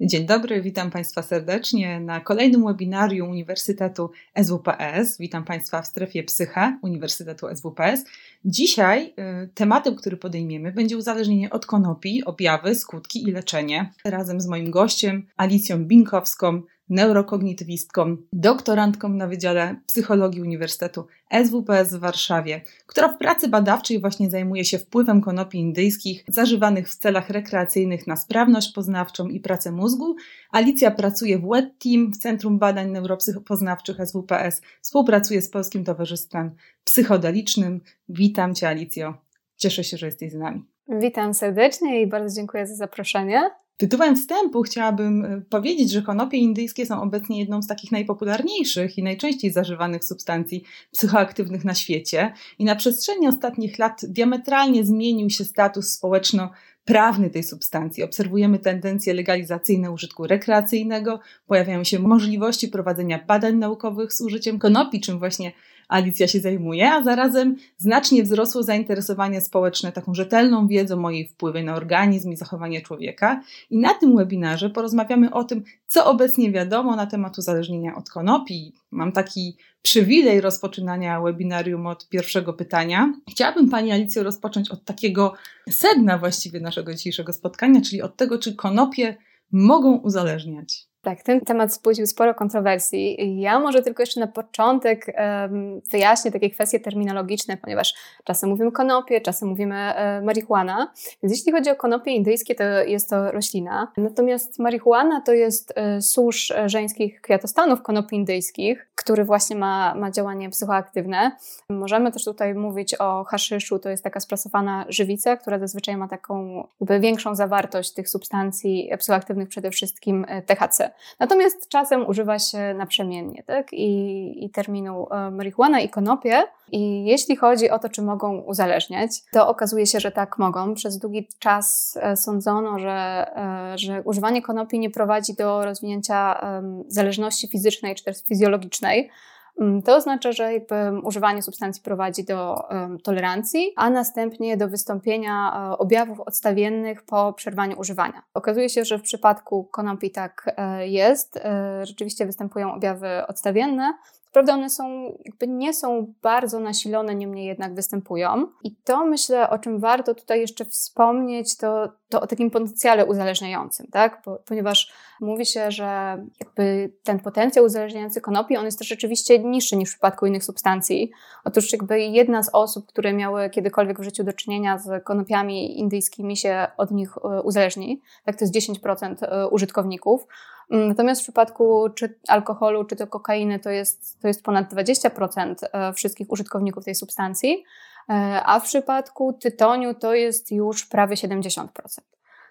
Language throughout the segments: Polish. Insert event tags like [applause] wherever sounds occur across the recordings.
Dzień dobry, witam Państwa serdecznie na kolejnym webinarium Uniwersytetu SWPS. Witam Państwa w strefie Psycha Uniwersytetu SWPS. Dzisiaj y, tematem, który podejmiemy, będzie uzależnienie od konopi, objawy, skutki i leczenie. Razem z moim gościem Alicją Binkowską, neurokognitywistką, doktorantką na Wydziale Psychologii Uniwersytetu SWPS w Warszawie, która w pracy badawczej właśnie zajmuje się wpływem konopi indyjskich zażywanych w celach rekreacyjnych na sprawność poznawczą i pracę mózgu. Alicja pracuje w WET Team w Centrum Badań Neuropsychopoznawczych SWPS, współpracuje z Polskim Towarzystwem Psychodelicznym. Witam Cię Alicjo, cieszę się, że jesteś z nami. Witam serdecznie i bardzo dziękuję za zaproszenie. Tytułem wstępu chciałabym e, powiedzieć, że konopie indyjskie są obecnie jedną z takich najpopularniejszych i najczęściej zażywanych substancji psychoaktywnych na świecie i na przestrzeni ostatnich lat diametralnie zmienił się status społeczno prawny tej substancji. Obserwujemy tendencje legalizacyjne użytku rekreacyjnego, pojawiają się możliwości prowadzenia badań naukowych z użyciem konopi, czym właśnie Alicja się zajmuje, a zarazem znacznie wzrosło zainteresowanie społeczne taką rzetelną wiedzą o jej wpływie na organizm i zachowanie człowieka. I na tym webinarze porozmawiamy o tym, co obecnie wiadomo na temat uzależnienia od konopi. Mam taki przywilej rozpoczynania webinarium od pierwszego pytania. Chciałabym Pani Alicjo rozpocząć od takiego sedna właściwie naszego dzisiejszego spotkania, czyli od tego, czy konopie mogą uzależniać. Tak, ten temat wzbudził sporo kontrowersji. Ja może tylko jeszcze na początek um, wyjaśnię takie kwestie terminologiczne, ponieważ czasem mówimy konopie, czasem mówimy e, marihuana. Więc jeśli chodzi o konopie indyjskie, to jest to roślina. Natomiast marihuana to jest e, susz żeńskich kwiatostanów konopi indyjskich, który właśnie ma, ma działanie psychoaktywne. Możemy też tutaj mówić o haszyszu, to jest taka sprasowana żywica, która zazwyczaj ma taką jakby większą zawartość tych substancji psychoaktywnych, przede wszystkim e, THC. Natomiast czasem używa się naprzemiennie tak? I, i terminu marihuana i konopie. I jeśli chodzi o to, czy mogą uzależniać, to okazuje się, że tak mogą. Przez długi czas e, sądzono, że, e, że używanie konopi nie prowadzi do rozwinięcia zależności fizycznej czy też fizjologicznej. Mm, to oznacza, że jakby używanie substancji prowadzi do tolerancji, a następnie do wystąpienia um, objawów odstawiennych po przerwaniu używania. Okazuje się, że w przypadku konopi tak um, jest. E, rzeczywiście występują objawy odstawienne, Prawda, one są, jakby nie są bardzo nasilone, niemniej jednak występują. I to myślę, o czym warto tutaj jeszcze wspomnieć, to, to o takim potencjale uzależniającym, tak? Bo, ponieważ mówi się, że jakby ten potencjał uzależniający konopi, on jest też rzeczywiście niższy niż w przypadku innych substancji. Otóż jakby jedna z osób, które miały kiedykolwiek w życiu do czynienia z konopiami indyjskimi się od nich e, uzależni, tak to jest 10% e, użytkowników, natomiast w przypadku czy alkoholu, czy to kokainy, to jest, to jest ponad 20% e, wszystkich użytkowników tej substancji, e, a w przypadku tytoniu to jest już prawie 70%.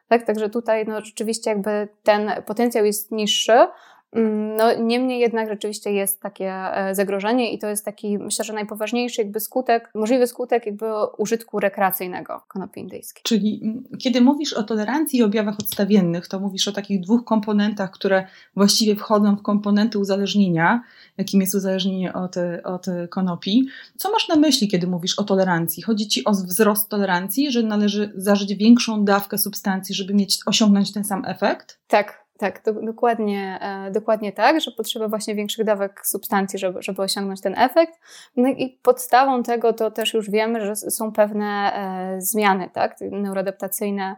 Tak, także tutaj no, rzeczywiście jakby ten potencjał jest niższy, Mm, no, niemniej jednak rzeczywiście jest takie e, zagrożenie i to jest taki, myślę, że najpoważniejszy jakby skutek, możliwy skutek jakby użytku rekreacyjnego konopi indyjskiej. Czyli mm, kiedy mówisz o tolerancji i objawach odstawiennych, to mówisz o takich dwóch komponentach, które właściwie wchodzą w komponenty uzależnienia, jakim jest uzależnienie od, od konopi. Co masz na myśli, kiedy mówisz o tolerancji? Chodzi ci o wzrost tolerancji, że należy zażyć większą dawkę substancji, żeby mieć, osiągnąć ten sam efekt? Tak, tak, do, dokładnie, e, dokładnie tak, że potrzeba właśnie większych dawek substancji, żeby, żeby osiągnąć ten efekt. No i podstawą tego to też już wiemy, że są pewne e, zmiany tak, neuroadaptacyjne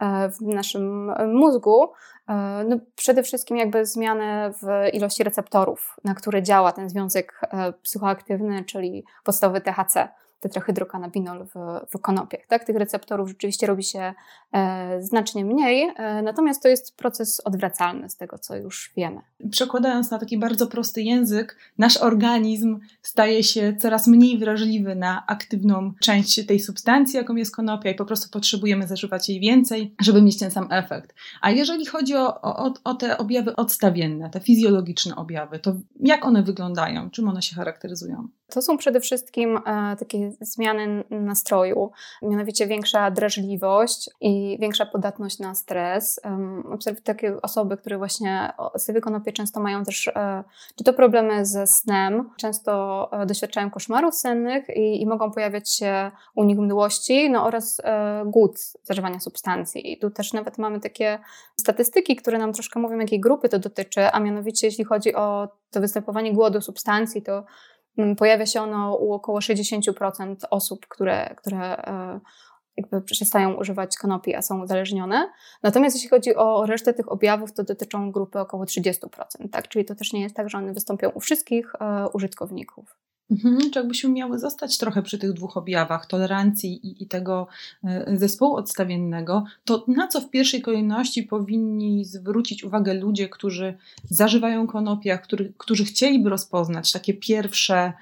e, w naszym mózgu. E, no, przede wszystkim jakby zmiany w ilości receptorów, na które działa ten związek e, psychoaktywny, czyli podstawowy THC tetrahydrokanabinol w, w konopiach. Tak? Tych receptorów rzeczywiście robi się e, znacznie mniej, e, natomiast to jest proces odwracalny z tego, co już wiemy. Przekładając na taki bardzo prosty język, nasz organizm staje się coraz mniej wrażliwy na aktywną część tej substancji, jaką jest konopia i po prostu potrzebujemy zażywać jej więcej, żeby mieć ten sam efekt. A jeżeli chodzi o, o, o te objawy odstawienne, te fizjologiczne objawy, to jak one wyglądają? Czym one się charakteryzują? To są przede wszystkim e, takie zmiany nastroju, mianowicie większa drażliwość i większa podatność na stres. Obserwuję takie osoby, które właśnie sobie konopie często mają też e, czy to problemy ze snem, często e, doświadczają koszmarów sennych i, i mogą pojawiać się u nich mdłości no oraz głód zażywania substancji. I tu też nawet mamy takie statystyki, które nam troszkę mówią, jakiej grupy to dotyczy, a mianowicie jeśli chodzi o to występowanie głodu substancji, to pojawia się ono u około 60% osób, które, które e, jakby przestają używać konopi, a są uzależnione. Natomiast jeśli chodzi o resztę tych objawów, to dotyczą grupy około 30%, tak? Czyli to też nie jest tak, że one wystąpią u wszystkich e, użytkowników. Mhm, czy jakbyśmy miały zostać trochę przy tych dwóch objawach, tolerancji i, i, tego e, zespołu odstawiennego, to na co w pierwszej kolejności powinni zwrócić uwagę ludzie, którzy zażywają konopia, który, którzy chcieliby rozpoznać takie pierwsze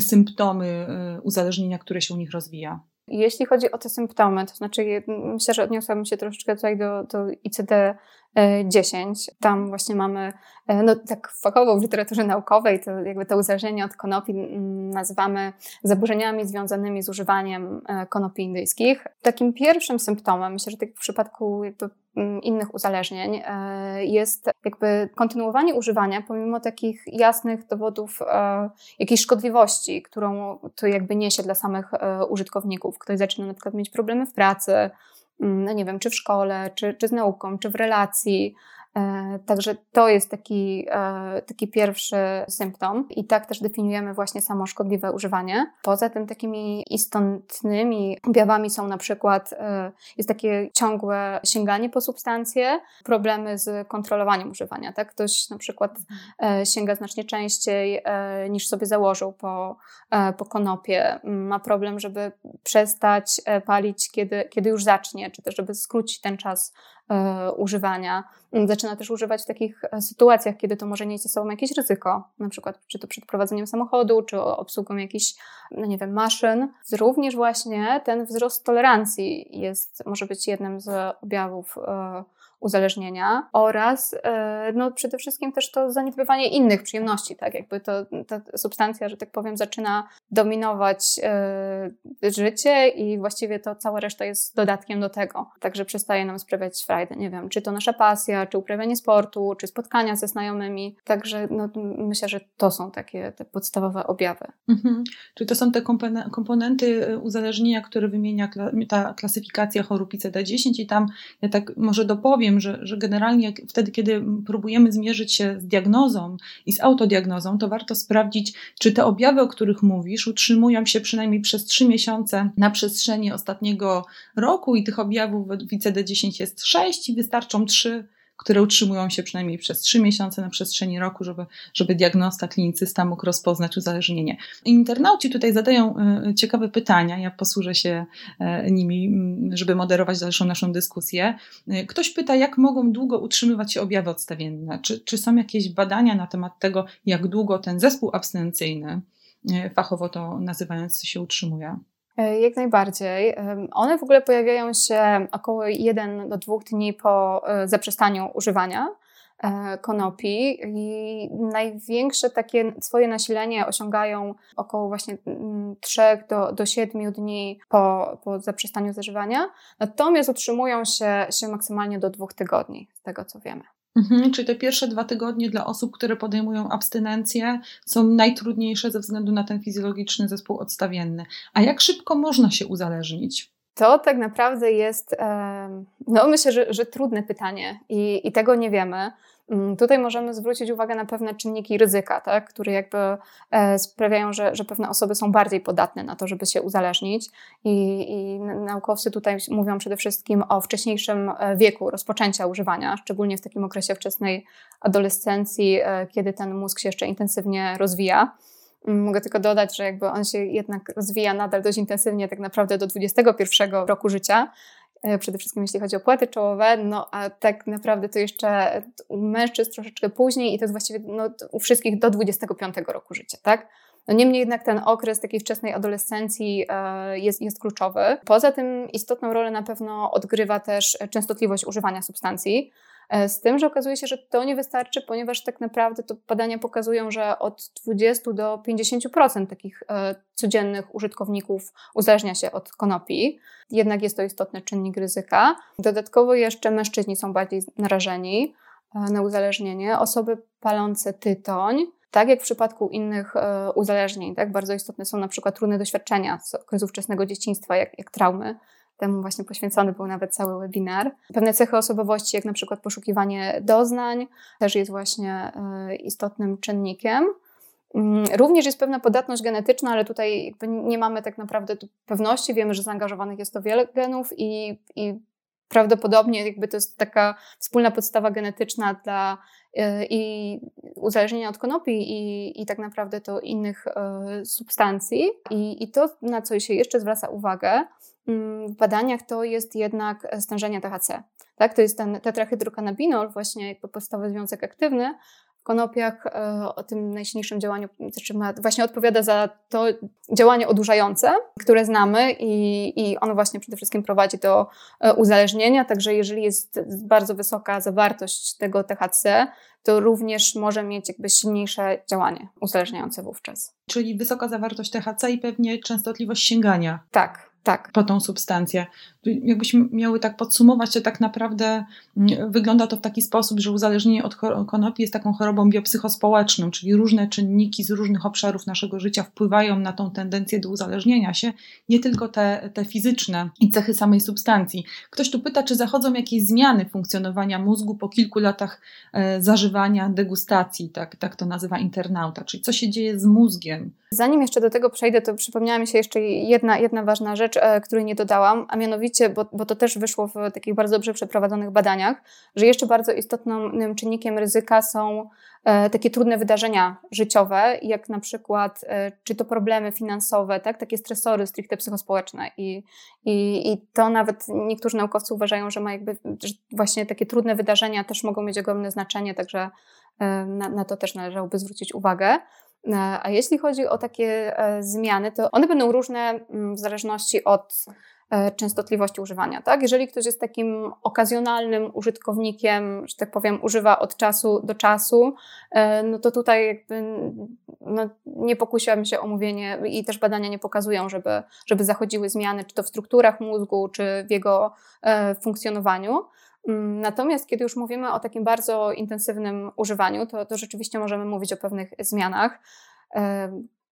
symptomy e, uzależnienia, które się u nich rozwija? Jeśli chodzi o te symptomy, to znaczy myślę, że odniosłabym się troszeczkę tutaj do, do ICD 10. Tam właśnie mamy, e, no tak fachowo w literaturze naukowej, to jakby to uzależnienie od konopi nazywamy zaburzeniami związanymi z używaniem e, konopi indyjskich. Takim pierwszym symptomem, myślę, że tak w przypadku jakby innych uzależnień e, jest jakby kontynuowanie używania pomimo takich jasnych dowodów jakiejś szkodliwości, którą to jakby niesie dla samych użytkowników. Ktoś zaczyna na przykład mieć problemy w pracy, no nie wiem, czy w szkole, czy, czy z nauką, czy w relacji, także to jest taki, e, taki pierwszy symptom i tak też definiujemy właśnie samo szkodliwe używanie. Poza tym takimi istotnymi objawami są na przykład e, jest takie ciągłe sięganie po substancje, problemy z kontrolowaniem używania. Tak? Ktoś na przykład sięga znacznie częściej niż sobie założył po, po konopie. Ma problem, żeby przestać palić, kiedy, kiedy już zacznie, czy też żeby skrócić ten czas E, używania. Zaczyna też używać w takich e, sytuacjach, kiedy to może nieść ze sobą jakieś ryzyko, na przykład czy to przed prowadzeniem samochodu, czy obsługą jakichś, no nie wiem, maszyn. Również właśnie ten wzrost tolerancji jest, może być jednym z objawów e, uzależnienia oraz e, no, przede wszystkim też to zaniedbywanie innych przyjemności, tak jakby to, ta substancja, że tak powiem, zaczyna dominować e, życie i właściwie to cała reszta jest dodatkiem do tego. Także przestaje nam sprawiać frajdę, nie wiem, czy to nasza pasja, czy uprawianie sportu, czy spotkania ze znajomymi. Także no, myślę, że to są takie te podstawowe objawy. Mhm. Czyli to są te komponenty e, uzależnienia, które wymienia ta klasyfikacja chorób ICD-10 i tam ja tak może dopowiem, że, że generalnie wtedy, kiedy próbujemy zmierzyć się z diagnozą i z autodiagnozą, to warto sprawdzić, czy te objawy, o których mówisz, utrzymują się przynajmniej przez trzy miesiące na przestrzeni ostatniego roku i tych objawów w ICD-10 jest sześć i wystarczą trzy które utrzymują się przynajmniej przez trzy miesiące na przestrzeni roku, żeby, żeby diagnosta, klinicysta mógł rozpoznać uzależnienie. Internauci tutaj zadają e, ciekawe pytania, ja posłużę się e, nimi, żeby moderować dalszą naszą dyskusję. E, ktoś pyta, jak mogą długo utrzymywać się objawy odstawienne? Czy, czy są jakieś badania na temat tego, jak długo ten zespół abstynencyjny, fachowo to nazywając, się utrzymuje? E, jak najbardziej. One w ogóle pojawiają się około 1 do 2 dni po e, zaprzestaniu używania e, konopi i największe takie swoje nasilenie osiągają około właśnie 3 mm, do, do 7 dni po, po zaprzestaniu zażywania, natomiast utrzymują się, się maksymalnie do 2 tygodni, z tego co wiemy. Mhm, czyli te pierwsze dwa tygodnie dla osób, które podejmują abstynencję, są najtrudniejsze ze względu na ten fizjologiczny zespół odstawienny. A jak szybko można się uzależnić? To tak naprawdę jest, no myślę, że, że trudne pytanie i, i tego nie wiemy. Mm, tutaj możemy zwrócić uwagę na pewne czynniki ryzyka, tak, które jakby e, sprawiają, że, że pewne osoby są bardziej podatne na to, żeby się uzależnić. I, I naukowcy tutaj mówią przede wszystkim o wcześniejszym e, wieku rozpoczęcia używania, szczególnie w takim okresie wczesnej adolescencji, e, kiedy ten mózg się jeszcze intensywnie rozwija. Mm, mogę tylko dodać, że jakby on się jednak rozwija nadal dość intensywnie, tak naprawdę do 21 roku życia, przede wszystkim jeśli chodzi o płaty czołowe, no a tak naprawdę to jeszcze u mężczyzn troszeczkę później i to jest właściwie no, u wszystkich do 25 roku życia, tak? No niemniej jednak ten okres takiej wczesnej adolescencji e, jest, jest kluczowy. Poza tym istotną rolę na pewno odgrywa też częstotliwość używania substancji. E, z tym, że okazuje się, że to nie wystarczy, ponieważ tak naprawdę to badania pokazują, że od 20 do 50% takich e, codziennych użytkowników uzależnia się od konopi. Jednak jest to istotny czynnik ryzyka. Dodatkowo jeszcze mężczyźni są bardziej narażeni e, na uzależnienie. Osoby palące tytoń, tak jak w przypadku innych uzależnień, tak, bardzo istotne są na przykład trudne doświadczenia z okresu wczesnego dzieciństwa, jak, jak traumy, Temu właśnie poświęcony był nawet cały webinar. Pewne cechy osobowości, jak na przykład poszukiwanie doznań, też jest właśnie e, istotnym czynnikiem. Mm, również jest pewna podatność genetyczna, ale tutaj nie mamy tak naprawdę pewności. Wiemy, że zaangażowanych jest to wiele genów i, i prawdopodobnie jakby to jest taka wspólna podstawa genetyczna dla e, i uzależnienia od konopi i, i tak naprawdę to innych e, substancji. I, I to, na co się jeszcze zwraca uwagę, w badaniach to jest jednak stężenie THC. Tak? To jest ten tetrahydrokanabinol, właśnie jako podstawowy związek aktywny. W konopiach e, o tym najsilniejszym działaniu, znaczy właśnie odpowiada za to działanie odurzające, które znamy i, i ono właśnie przede wszystkim prowadzi do e, uzależnienia, także jeżeli jest bardzo wysoka zawartość tego THC, to również może mieć jakby silniejsze działanie uzależniające wówczas. Czyli wysoka zawartość THC i pewnie częstotliwość sięgania. Tak, tak. po tą substancję. Jakbyśmy miały tak podsumować, to tak naprawdę mm, wygląda to w taki sposób, że uzależnienie od konopi jest taką chorobą biopsychospołeczną, czyli różne czynniki z różnych obszarów naszego życia wpływają na tą tendencję do uzależnienia się, nie tylko te, te fizyczne i cechy samej substancji. Ktoś tu pyta, czy zachodzą jakieś zmiany funkcjonowania mózgu po kilku latach e, zażywania, degustacji, tak, tak to nazywa internauta, czyli co się dzieje z mózgiem. Zanim jeszcze do tego przejdę, to przypomniała mi się jeszcze jedna, jedna ważna rzecz, e, której nie dodałam, a mianowicie, bo, bo to też wyszło w takich bardzo dobrze przeprowadzonych badaniach, że jeszcze bardzo istotnym czynnikiem ryzyka są e, takie trudne wydarzenia życiowe, jak na przykład e, czy to problemy finansowe, tak? takie stresory stricte psychospołeczne i, i, i to nawet niektórzy naukowcy uważają, że ma jakby że właśnie takie trudne wydarzenia też mogą mieć ogromne znaczenie, także na, na to też należałoby zwrócić uwagę. E, a jeśli chodzi o takie e, zmiany, to one będą różne mm, w zależności od e, częstotliwości używania. Tak? Jeżeli ktoś jest takim okazjonalnym użytkownikiem, że tak powiem, używa od czasu do czasu, no to tutaj jakby no, nie pokusiłabym się o mówienie i też badania nie pokazują, żeby, żeby zachodziły zmiany, czy to w strukturach mózgu, czy w jego funkcjonowaniu. Mm, natomiast kiedy już mówimy o takim bardzo intensywnym używaniu, to, to rzeczywiście możemy mówić o pewnych zmianach.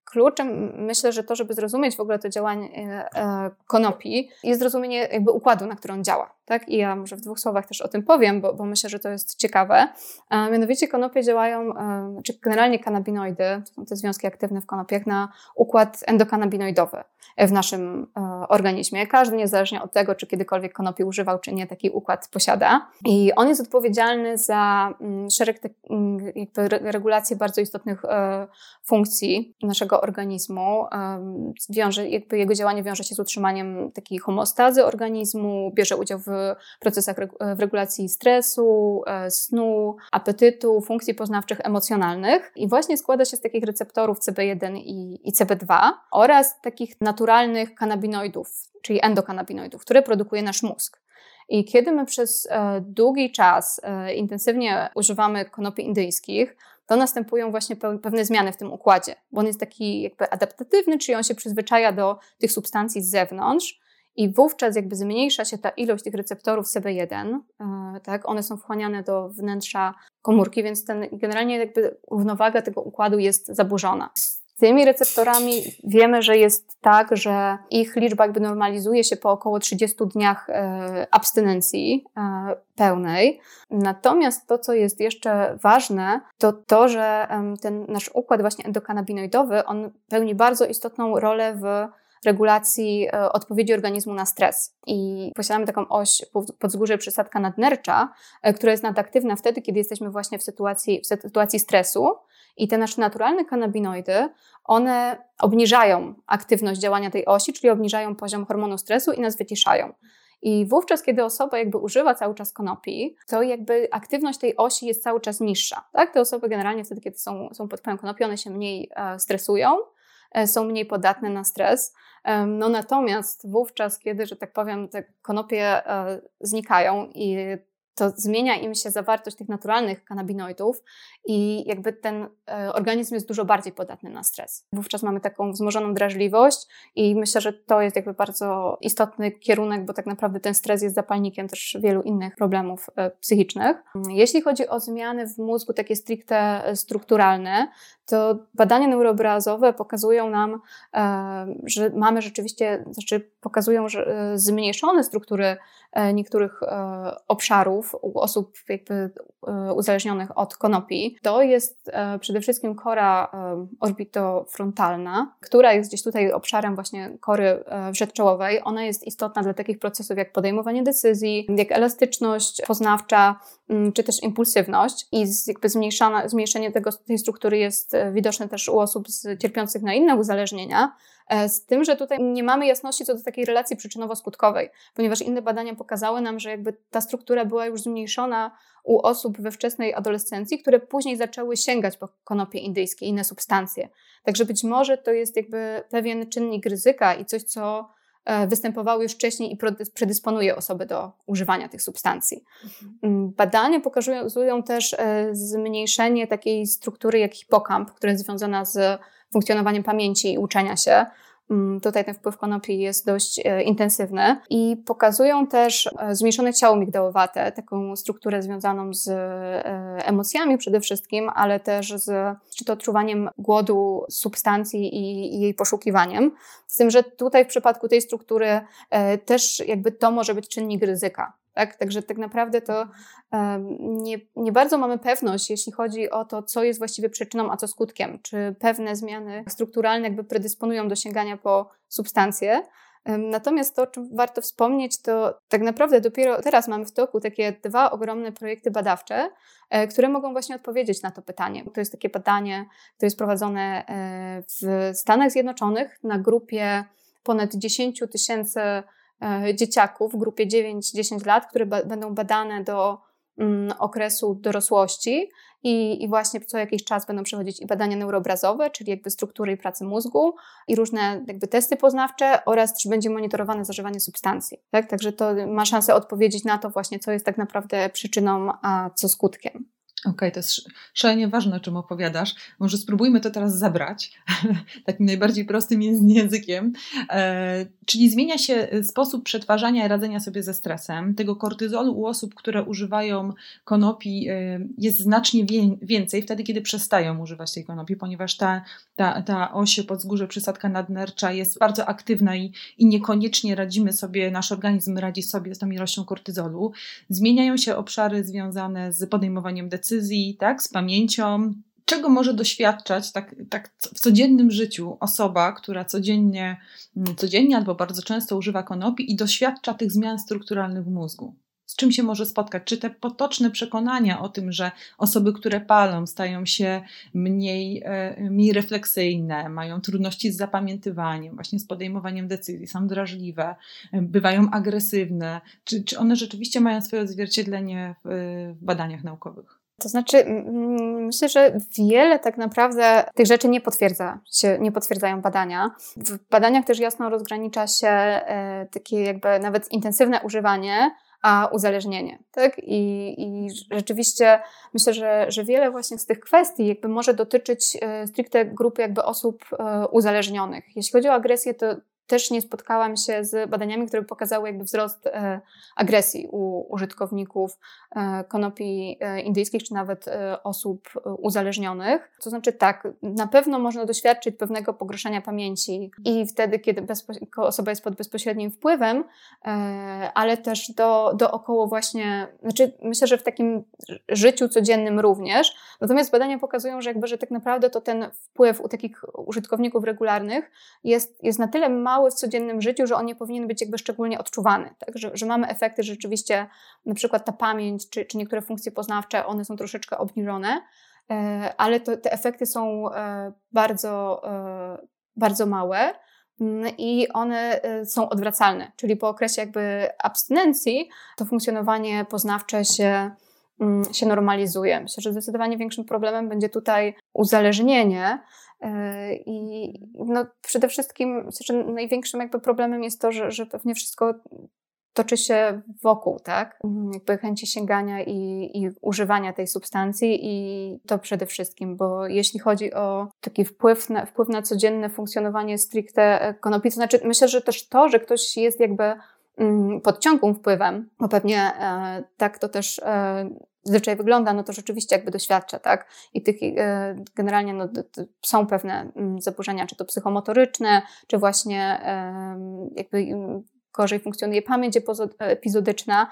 Kluczem myślę, że to, żeby zrozumieć w ogóle to działanie e, konopi, jest zrozumienie jakby układu, na który on działa. Tak? I ja może w dwóch słowach też o tym powiem, bo, bo myślę, że to jest ciekawe. A mianowicie konopie działają, e, czy generalnie kanabinoidy, to są te związki aktywne w konopiach, na układ endokanabinoidowy w naszym e, organizmie. Każdy, niezależnie od tego, czy kiedykolwiek konopi używał, czy nie, taki układ posiada. I on jest odpowiedzialny za mm, szereg te, mm, jakby regulacji bardzo istotnych e, funkcji naszego organizmu. Wiąże, jakby jego działanie wiąże się z utrzymaniem takiej homostazy organizmu, bierze udział w procesach w regulacji stresu, e, snu, apetytu, funkcji poznawczych, emocjonalnych i właśnie składa się z takich receptorów CB1 i, i CB2 oraz takich naturalnych kanabinoidów, czyli endokanabinoidów, które produkuje nasz mózg. I kiedy my przez e, długi czas e, intensywnie używamy konopi indyjskich, to następują właśnie pewne zmiany w tym układzie, bo on jest taki jakby adaptatywny, czyli on się przyzwyczaja do tych substancji z zewnątrz i wówczas jakby zmniejsza się ta ilość tych receptorów CB1, e, tak, one są wchłaniane do wnętrza komórki, więc ten, generalnie jakby równowaga tego układu jest zaburzona. Z tymi receptorami wiemy, że jest tak, że ich liczba jakby normalizuje się po około 30 dniach e, abstynencji e, pełnej. Natomiast to, co jest jeszcze ważne, to to, że ten nasz układ właśnie endokanabinoidowy, on pełni bardzo istotną rolę w regulacji e, odpowiedzi organizmu na stres. I posiadamy taką oś podzgórze przysadka nadnercza, e, która jest nadaktywna wtedy, kiedy jesteśmy właśnie w sytuacji, w sytuacji stresu. I te nasze naturalne kanabinoidy, one obniżają aktywność działania tej osi, czyli obniżają poziom hormonu stresu i nas wyciszają. I wówczas, kiedy osoba jakby używa cały czas konopi, to jakby aktywność tej osi jest cały czas niższa. Tak? Te osoby generalnie wtedy, kiedy są, są pod wpływem konopi, one się mniej e, stresują, są mniej podatne na stres. No natomiast wówczas, kiedy, że tak powiem, te konopie e, znikają i to zmienia im się zawartość tych naturalnych kanabinoidów i jakby ten e, organizm jest dużo bardziej podatny na stres. Wówczas mamy taką wzmożoną drażliwość i myślę, że to jest jakby bardzo istotny kierunek, bo tak naprawdę ten stres jest zapalnikiem też wielu innych problemów e, psychicznych. Jeśli chodzi o zmiany w mózgu takie stricte strukturalne, to badania neuroobrazowe pokazują nam, e, że mamy rzeczywiście, znaczy pokazują, że zmniejszone struktury niektórych obszarów u osób jakby uzależnionych od konopi, to jest e, przede wszystkim kora e, orbitofrontalna, która jest gdzieś tutaj obszarem właśnie kory e, wrzeczołowej. Ona jest istotna dla takich procesów jak podejmowanie decyzji, jak elastyczność poznawcza, mm, czy też impulsywność. I jakby zmniejszenie tego, tej struktury jest widoczne też u osób z, cierpiących na inne uzależnienia, z tym, że tutaj nie mamy jasności co do takiej relacji przyczynowo-skutkowej, ponieważ inne badania pokazały nam, że jakby ta struktura była już zmniejszona u osób we wczesnej adolescencji, które później zaczęły sięgać po konopie indyjskie i inne substancje. Także być może to jest jakby pewien czynnik ryzyka i coś, co e, występowało już wcześniej i predysponuje osoby do używania tych substancji. Mhm. Mm, badania pokazują też e, zmniejszenie takiej struktury jak hipokamp, która jest związana z funkcjonowaniem pamięci i uczenia się. Mm, tutaj ten wpływ konopi jest dość e, intensywny i pokazują też e, zmniejszone ciało migdałowate, taką strukturę związaną z e, emocjami przede wszystkim, ale też z czy to odczuwaniem głodu substancji i, i jej poszukiwaniem. Z tym, że tutaj w przypadku tej struktury też jakby to może być czynnik ryzyka. Tak? Także tak naprawdę to nie, nie bardzo mamy pewność, jeśli chodzi o to, co jest właściwie przyczyną, a co skutkiem. Czy pewne zmiany strukturalne jakby predysponują do sięgania po substancje. Natomiast to, o czym warto wspomnieć, to tak naprawdę dopiero teraz mamy w toku takie dwa ogromne projekty badawcze, e, które mogą właśnie odpowiedzieć na to pytanie. To jest takie badanie, które jest prowadzone e, w Stanach Zjednoczonych na grupie ponad 10 tysięcy dzieciaków w grupie 9-10 lat, które ba będą badane do mm, okresu dorosłości i, i właśnie co jakiś czas będą przechodzić i badania neuroobrazowe, czyli jakby struktury i pracy mózgu i różne jakby testy poznawcze oraz też będzie monitorowane zażywanie substancji. Tak? Także to ma szansę odpowiedzieć na to właśnie, co jest tak naprawdę przyczyną, a co skutkiem. Okej, okay, to jest szalenie ważne, o czym opowiadasz. Może spróbujmy to teraz zabrać [laughs] takim najbardziej prostym językiem. E, czyli zmienia się sposób przetwarzania i radzenia sobie ze stresem. Tego kortyzolu u osób, które używają konopi, e, jest znacznie wie, więcej wtedy, kiedy przestają używać tej konopi, ponieważ ta, ta, ta oś podzgórze przysadka nadnercza jest bardzo aktywna i, i niekoniecznie radzimy sobie, nasz organizm radzi sobie z tą ilością kortyzolu. Zmieniają się obszary związane z podejmowaniem decyzji decyzji, tak, z pamięcią. Czego może doświadczać tak, tak w codziennym życiu osoba, która codziennie, mm, codziennie albo bardzo często używa konopi i doświadcza tych zmian strukturalnych w mózgu? z czym się może spotkać? Czy te potoczne przekonania o tym, że osoby, które palą, stają się mniej, e, mniej refleksyjne, mają trudności z zapamiętywaniem, właśnie z podejmowaniem decyzji, są drażliwe, e, bywają agresywne, czy, czy one rzeczywiście mają swoje odzwierciedlenie w, w badaniach naukowych? To znaczy, myślę, że wiele tak naprawdę tych rzeczy nie potwierdza się, nie potwierdzają badania. W badaniach też jasno rozgranicza się e, takie jakby nawet intensywne używanie, a uzależnienie. Tak? I, I rzeczywiście myślę, że, że wiele właśnie z tych kwestii jakby może dotyczyć e, stricte grupy jakby osób e, uzależnionych. Jeśli chodzi o agresję, to też nie spotkałam się z badaniami, które pokazały jakby wzrost e, agresji u użytkowników e, konopi e, indyjskich, czy nawet osób uzależnionych. To znaczy tak, na pewno można doświadczyć pewnego pogorszenia pamięci i wtedy, kiedy osoba jest pod bezpośrednim wpływem, ale też do, do około właśnie, znaczy myślę, że w takim życiu codziennym również. Natomiast badania pokazują, że jakby, że tak naprawdę to ten wpływ u takich użytkowników regularnych jest, jest na tyle mały, mały w codziennym życiu, że on nie powinien być jakby szczególnie odczuwany. Tak? Że, że mamy efekty, że rzeczywiście na przykład ta pamięć czy, czy niektóre funkcje poznawcze, one są troszeczkę obniżone, e, ale to, te efekty są e, bardzo, e, bardzo małe mm, i one są odwracalne, czyli po okresie jakby abstynencji to funkcjonowanie poznawcze się, się normalizuje. Myślę, że zdecydowanie większym problemem będzie tutaj uzależnienie, E, I no, przede wszystkim myślę, że największym jakby problemem jest to, że, że pewnie wszystko toczy się wokół, tak? Jakby chęci sięgania i, i, używania tej substancji i to przede wszystkim, bo jeśli chodzi o taki wpływ na, wpływ na codzienne funkcjonowanie stricte konopi, to znaczy myślę, że też to, że ktoś jest jakby mm, pod ciągłym wpływem, bo pewnie e, tak to też e, zwyczaj wygląda, no to rzeczywiście jakby doświadcza, tak? I tych e, generalnie no, są pewne mm, zaburzenia, czy to psychomotoryczne, czy właśnie jakby gorzej funkcjonuje pamięć epizodyczna,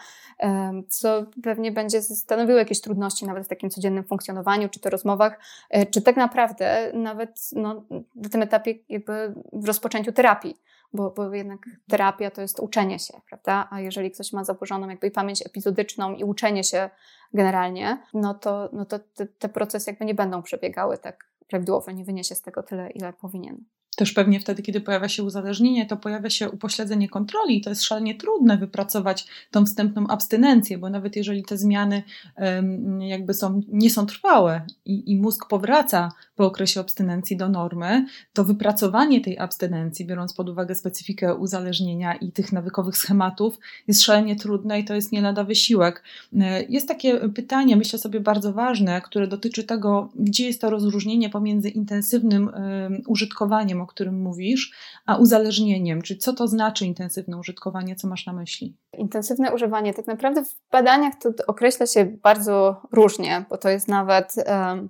co pewnie będzie stanowiło jakieś trudności nawet w takim codziennym funkcjonowaniu, czy to rozmowach, e, czy tak naprawdę nawet no, na tym etapie jakby w rozpoczęciu terapii, bo, bo jednak terapia to jest uczenie się, prawda? A jeżeli ktoś ma zaburzoną jakby pamięć epizodyczną i uczenie się generalnie, no to, no to te, te procesy jakby nie będą przebiegały tak prawidłowo, nie wyniesie z tego tyle, ile powinien. Też pewnie wtedy, kiedy pojawia się uzależnienie, to pojawia się upośledzenie kontroli i to jest szalenie trudne wypracować tą wstępną abstynencję, bo nawet jeżeli te zmiany jakby są, nie są trwałe i, i mózg powraca po okresie abstynencji do normy, to wypracowanie tej abstynencji, biorąc pod uwagę specyfikę uzależnienia i tych nawykowych schematów, jest szalenie trudne i to jest nie lada wysiłek. E, jest takie pytanie, myślę sobie bardzo ważne, które dotyczy tego, gdzie jest to rozróżnienie pomiędzy intensywnym użytkowaniem, którym mówisz, a uzależnieniem, czyli co to znaczy intensywne użytkowanie, co masz na myśli? Intensywne używanie, tak naprawdę w badaniach to określa się bardzo różnie, bo to jest nawet um,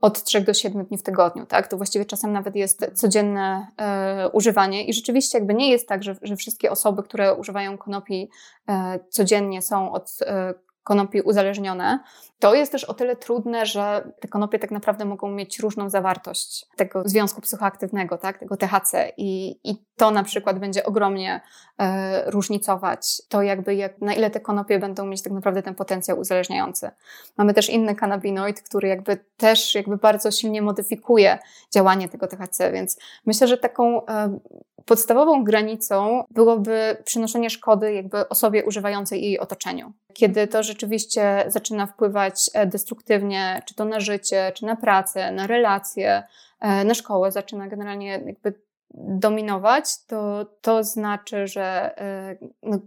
od 3 do 7 dni w tygodniu, tak? To właściwie czasem nawet jest codzienne e, używanie i rzeczywiście jakby nie jest tak, że, że wszystkie osoby, które używają konopi e, codziennie są od e, konopi uzależnione, to jest też o tyle trudne, że te konopie tak naprawdę mogą mieć różną zawartość tego związku psychoaktywnego, tak, tego THC i, i to na przykład będzie ogromnie e, różnicować to jakby jak, na ile te konopie będą mieć tak naprawdę ten potencjał uzależniający. Mamy też inny kanabinoid, który jakby też jakby bardzo silnie modyfikuje działanie tego THC, więc myślę, że taką e, podstawową granicą byłoby przynoszenie szkody jakby osobie używającej i jej otoczeniu. Kiedy to rzeczywiście zaczyna wpływać wpływać e, destruktywnie, czy to na życie, czy na pracę, na relacje, e, na szkołę, zaczyna generalnie jakby dominować, to, to znaczy, że e, no,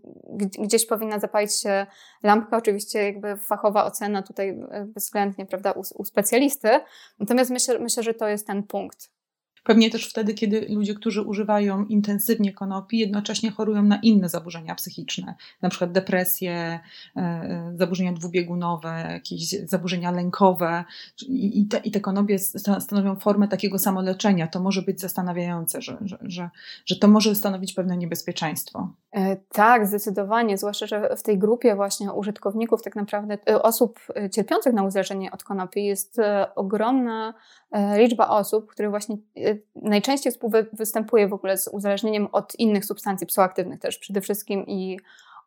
gdzieś powinna zapalić się lampka, oczywiście jakby fachowa ocena tutaj bezwzględnie, prawda, u, u specjalisty. Natomiast myślę, myślę, że to jest ten punkt. Pewnie też wtedy, kiedy ludzie, którzy używają intensywnie konopi, jednocześnie chorują na inne zaburzenia psychiczne, na przykład depresje, e, e, zaburzenia dwubiegunowe, jakieś zaburzenia lękowe i te, i te konopie stanowią formę takiego samoleczenia. To może być zastanawiające, że, że, że, że to może stanowić pewne niebezpieczeństwo. E, tak, zdecydowanie, zwłaszcza, że w tej grupie właśnie użytkowników, tak naprawdę osób cierpiących na uzależnienie od konopi jest ogromna liczba osób, które właśnie najczęściej występuje w ogóle z uzależnieniem od innych substancji psychoaktywnych też przede wszystkim i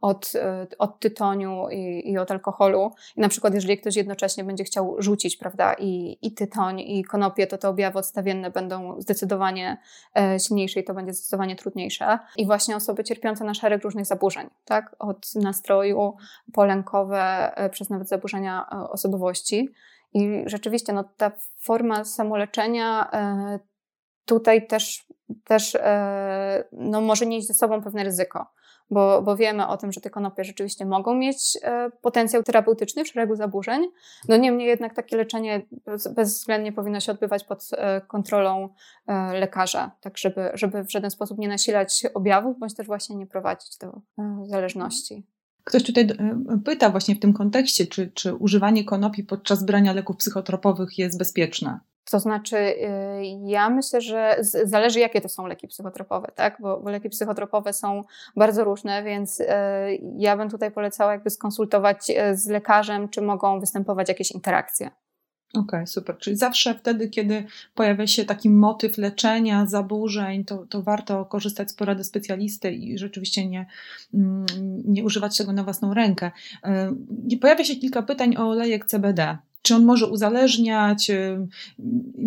od, e, od tytoniu i, i, od alkoholu. I na przykład, jeżeli ktoś jednocześnie będzie chciał rzucić, prawda, i, i tytoń, i konopie, to te objawy odstawienne będą zdecydowanie e, silniejsze i to będzie zdecydowanie trudniejsze. I właśnie osoby cierpiące na szereg różnych zaburzeń, tak, od nastroju, polękowe, e, przez nawet zaburzenia osobowości. I rzeczywiście no, ta forma samoleczenia tutaj też, też e, no, może nieść ze sobą pewne ryzyko, bo, bo wiemy o tym, że te konopie rzeczywiście mogą mieć e, potencjał terapeutyczny w szeregu zaburzeń. No niemniej jednak takie leczenie bezwzględnie powinno się odbywać pod e, kontrolą lekarza, tak żeby, żeby w żaden sposób nie nasilać objawów, bądź też właśnie nie prowadzić do zależności. Ktoś tutaj pyta właśnie w tym kontekście, czy, czy używanie konopi podczas brania leków psychotropowych jest bezpieczne? To znaczy, y, ja myślę, że zależy, jakie to są leki psychotropowe, tak? Bo, bo leki psychotropowe są bardzo różne, więc y, ja bym tutaj polecała, jakby skonsultować y, z lekarzem, czy mogą występować jakieś interakcje. Okej, okay, super. Czyli zawsze wtedy, kiedy pojawia się taki motyw leczenia zaburzeń, to, to warto korzystać z porady specjalisty i rzeczywiście nie, mm, nie używać tego na własną rękę. Pojawia się kilka pytań o olejek CBD. Czy on może uzależniać? Y,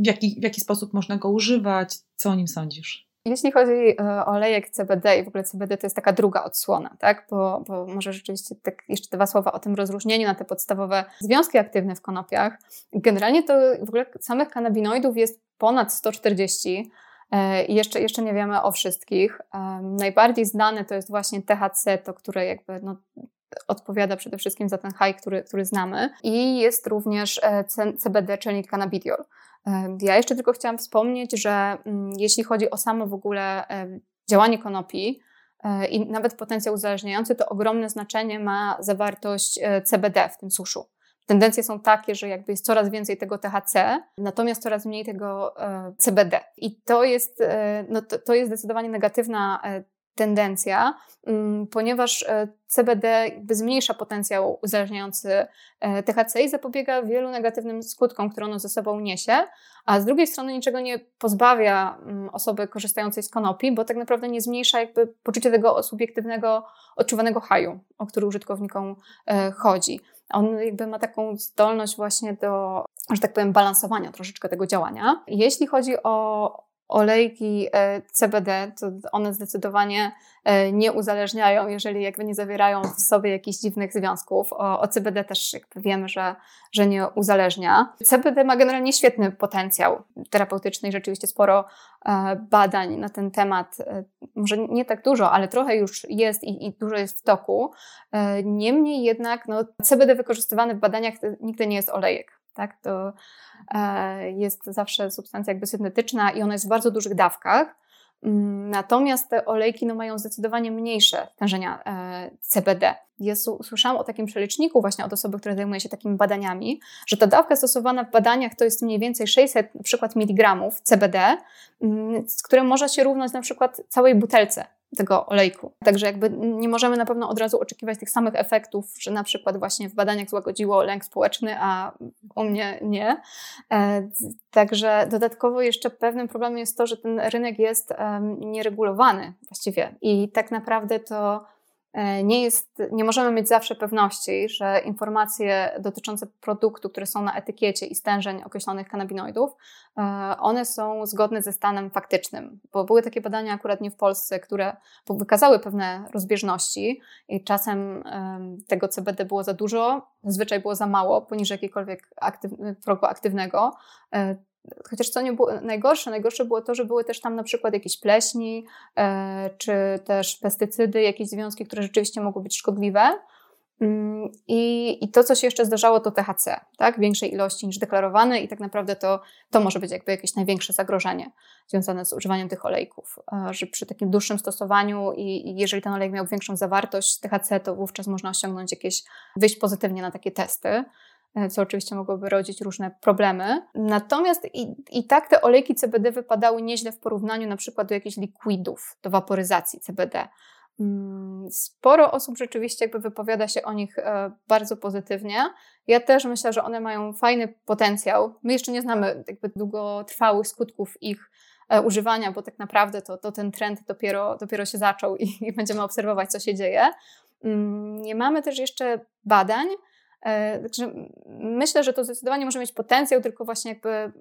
w jaki, w jaki sposób można go używać? Co o nim sądzisz? Jeśli chodzi e, o olejek CBD i w ogóle CBD to jest taka druga odsłona, tak? Bo, bo może rzeczywiście tak jeszcze dwa słowa o tym rozróżnieniu na te podstawowe związki aktywne w konopiach. Generalnie to w ogóle samych kanabinoidów jest ponad 140 I jeszcze, jeszcze nie wiemy o wszystkich. Najbardziej znane to jest właśnie THC, to które jakby no, odpowiada przede wszystkim za ten high, który, który znamy. I jest również CBD, czyli cannabidiol. Ja jeszcze tylko chciałam wspomnieć, że mm, jeśli chodzi o samo w ogóle działanie konopi e, i nawet potencjał uzależniający, to ogromne znaczenie ma zawartość e, CBD w tym suszu. Tendencje są takie, że jakby jest coraz więcej tego THC, natomiast coraz mniej tego e, CBD. I to jest, no to, to jest zdecydowanie negatywna tendencja, mm, ponieważ e, CBD zmniejsza potencjał uzależniający e, THC i zapobiega wielu negatywnym skutkom, które ono ze sobą niesie, a z drugiej strony niczego nie pozbawia mm, osoby korzystającej z konopi, bo tak naprawdę nie zmniejsza jakby poczucia tego subiektywnego, odczuwanego haju, o który użytkownikom e, chodzi. On jakby ma taką zdolność właśnie do, że tak powiem, balansowania troszeczkę tego działania. Jeśli chodzi o olejki e, CBD, to one zdecydowanie e, nie uzależniają, jeżeli jakby nie zawierają w sobie jakichś dziwnych związków. O, o CBD też jakby wiemy, że, że nie uzależnia. CBD ma generalnie świetny potencjał terapeutyczny i rzeczywiście sporo e, badań na ten temat, może nie tak dużo, ale trochę już jest i, i dużo jest w toku. Niemniej jednak no, CBD wykorzystywany w badaniach nigdy nie jest olejek. Tak? To e, jest zawsze substancja jakby syntetyczna i ona jest w bardzo dużych dawkach. Mm, natomiast te olejki no, mają zdecydowanie mniejsze stężenia e, CBD. Ja słyszałam o takim przeliczniku właśnie od osoby, która zajmuje się takimi badaniami, że ta dawka stosowana w badaniach to jest mniej więcej 600 na przykład miligramów CBD, mm, które może się równać na przykład całej butelce tego olejku. Także jakby nie możemy na pewno od razu oczekiwać tych samych efektów, że na przykład właśnie w badaniach złagodziło lęk społeczny, a u mnie nie. E, także dodatkowo jeszcze pewnym problemem jest to, że ten rynek jest nieregulowany właściwie i tak naprawdę to nie, jest, nie możemy mieć zawsze pewności, że informacje dotyczące produktu, które są na etykiecie i stężeń określonych kanabinoidów, e, one są zgodne ze stanem faktycznym. Bo były takie badania akurat nie w Polsce, które wykazały pewne rozbieżności i czasem tego CBD było za dużo, zazwyczaj było za mało, poniżej jakiegokolwiek aktyw, progu aktywnego e, Chociaż co nie było najgorsze, najgorsze było to, że były też tam na przykład jakieś pleśni, e, czy też pestycydy, jakieś związki, które rzeczywiście mogły być szkodliwe. Mm, I, I to, co się jeszcze zdarzało, to THC, tak? większej ilości niż deklarowane, i tak naprawdę to, to może być jakby jakieś największe zagrożenie związane z używaniem tych olejków. E, że przy takim dłuższym stosowaniu i, i jeżeli ten olej miał większą zawartość THC, to wówczas można osiągnąć jakieś, wyjść pozytywnie na takie testy. E, co oczywiście mogłoby rodzić różne problemy. Natomiast i, i tak te olejki CBD wypadały nieźle w porównaniu na przykład do jakichś likwidów, do waporyzacji CBD. Mm, sporo osób rzeczywiście jakby wypowiada się o nich e, bardzo pozytywnie. Ja też myślę, że one mają fajny potencjał. My jeszcze nie znamy jakby długotrwałych skutków ich e, używania, bo tak naprawdę to, to ten trend dopiero, dopiero się zaczął i, i będziemy obserwować, co się dzieje. Mm, nie mamy też jeszcze badań, także myślę, że to zdecydowanie może mieć potencjał, tylko właśnie jakby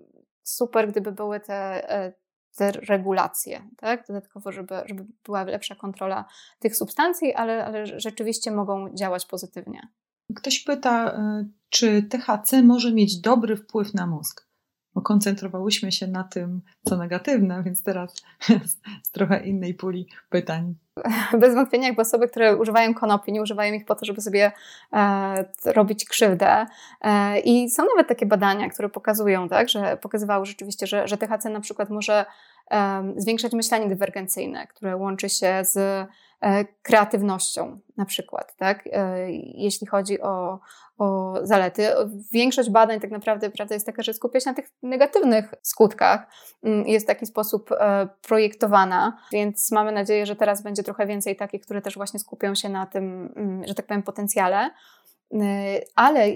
super, gdyby były te, e, te regulacje, tak? Dodatkowo, żeby, żeby była lepsza kontrola tych substancji, ale, ale rzeczywiście mogą działać pozytywnie. Ktoś pyta, e, czy THC może mieć dobry wpływ na mózg? Bo koncentrowałyśmy się na tym, co negatywne, więc teraz z trochę innej puli pytań. Bez wątpienia, jakby osoby, które używają konopi, nie używają ich po to, żeby sobie e, robić krzywdę. E, I są nawet takie badania, które pokazują, tak, że pokazywały rzeczywiście, że, że THC na przykład może zwiększać myślenie dywergencyjne, które łączy się z E, kreatywnością na przykład, tak? E, jeśli chodzi o, o zalety. Większość badań tak naprawdę prawda jest taka, że skupia się na tych negatywnych skutkach. Mm, jest w taki sposób e, projektowana, więc mamy nadzieję, że teraz będzie trochę więcej takich, które też właśnie skupią się na tym, mm, że tak powiem, potencjale. Ale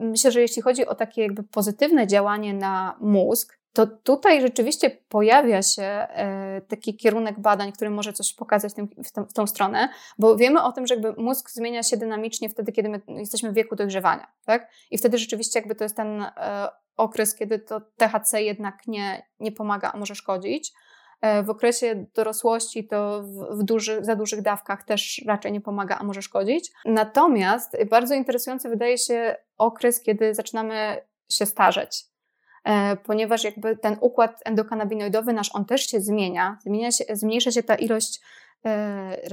myślę, że jeśli chodzi o takie jakby pozytywne działanie na mózg, to tutaj rzeczywiście pojawia się e, taki kierunek badań, który może coś pokazać w, tą, stronę, bo wiemy o tym, że jakby mózg zmienia się dynamicznie wtedy, kiedy my jesteśmy w wieku dojrzewania, tak? I wtedy rzeczywiście jakby to jest ten okres, kiedy to THC jednak nie, nie pomaga, a może szkodzić. E, w okresie dorosłości to w, duży, za dużych dawkach też raczej nie pomaga, a może szkodzić. Natomiast bardzo interesujący wydaje się okres, kiedy zaczynamy się starzeć ponieważ jakby ten układ endokanabinoidowy nasz, on też się zmienia, zmienia się, zmniejsza się ta ilość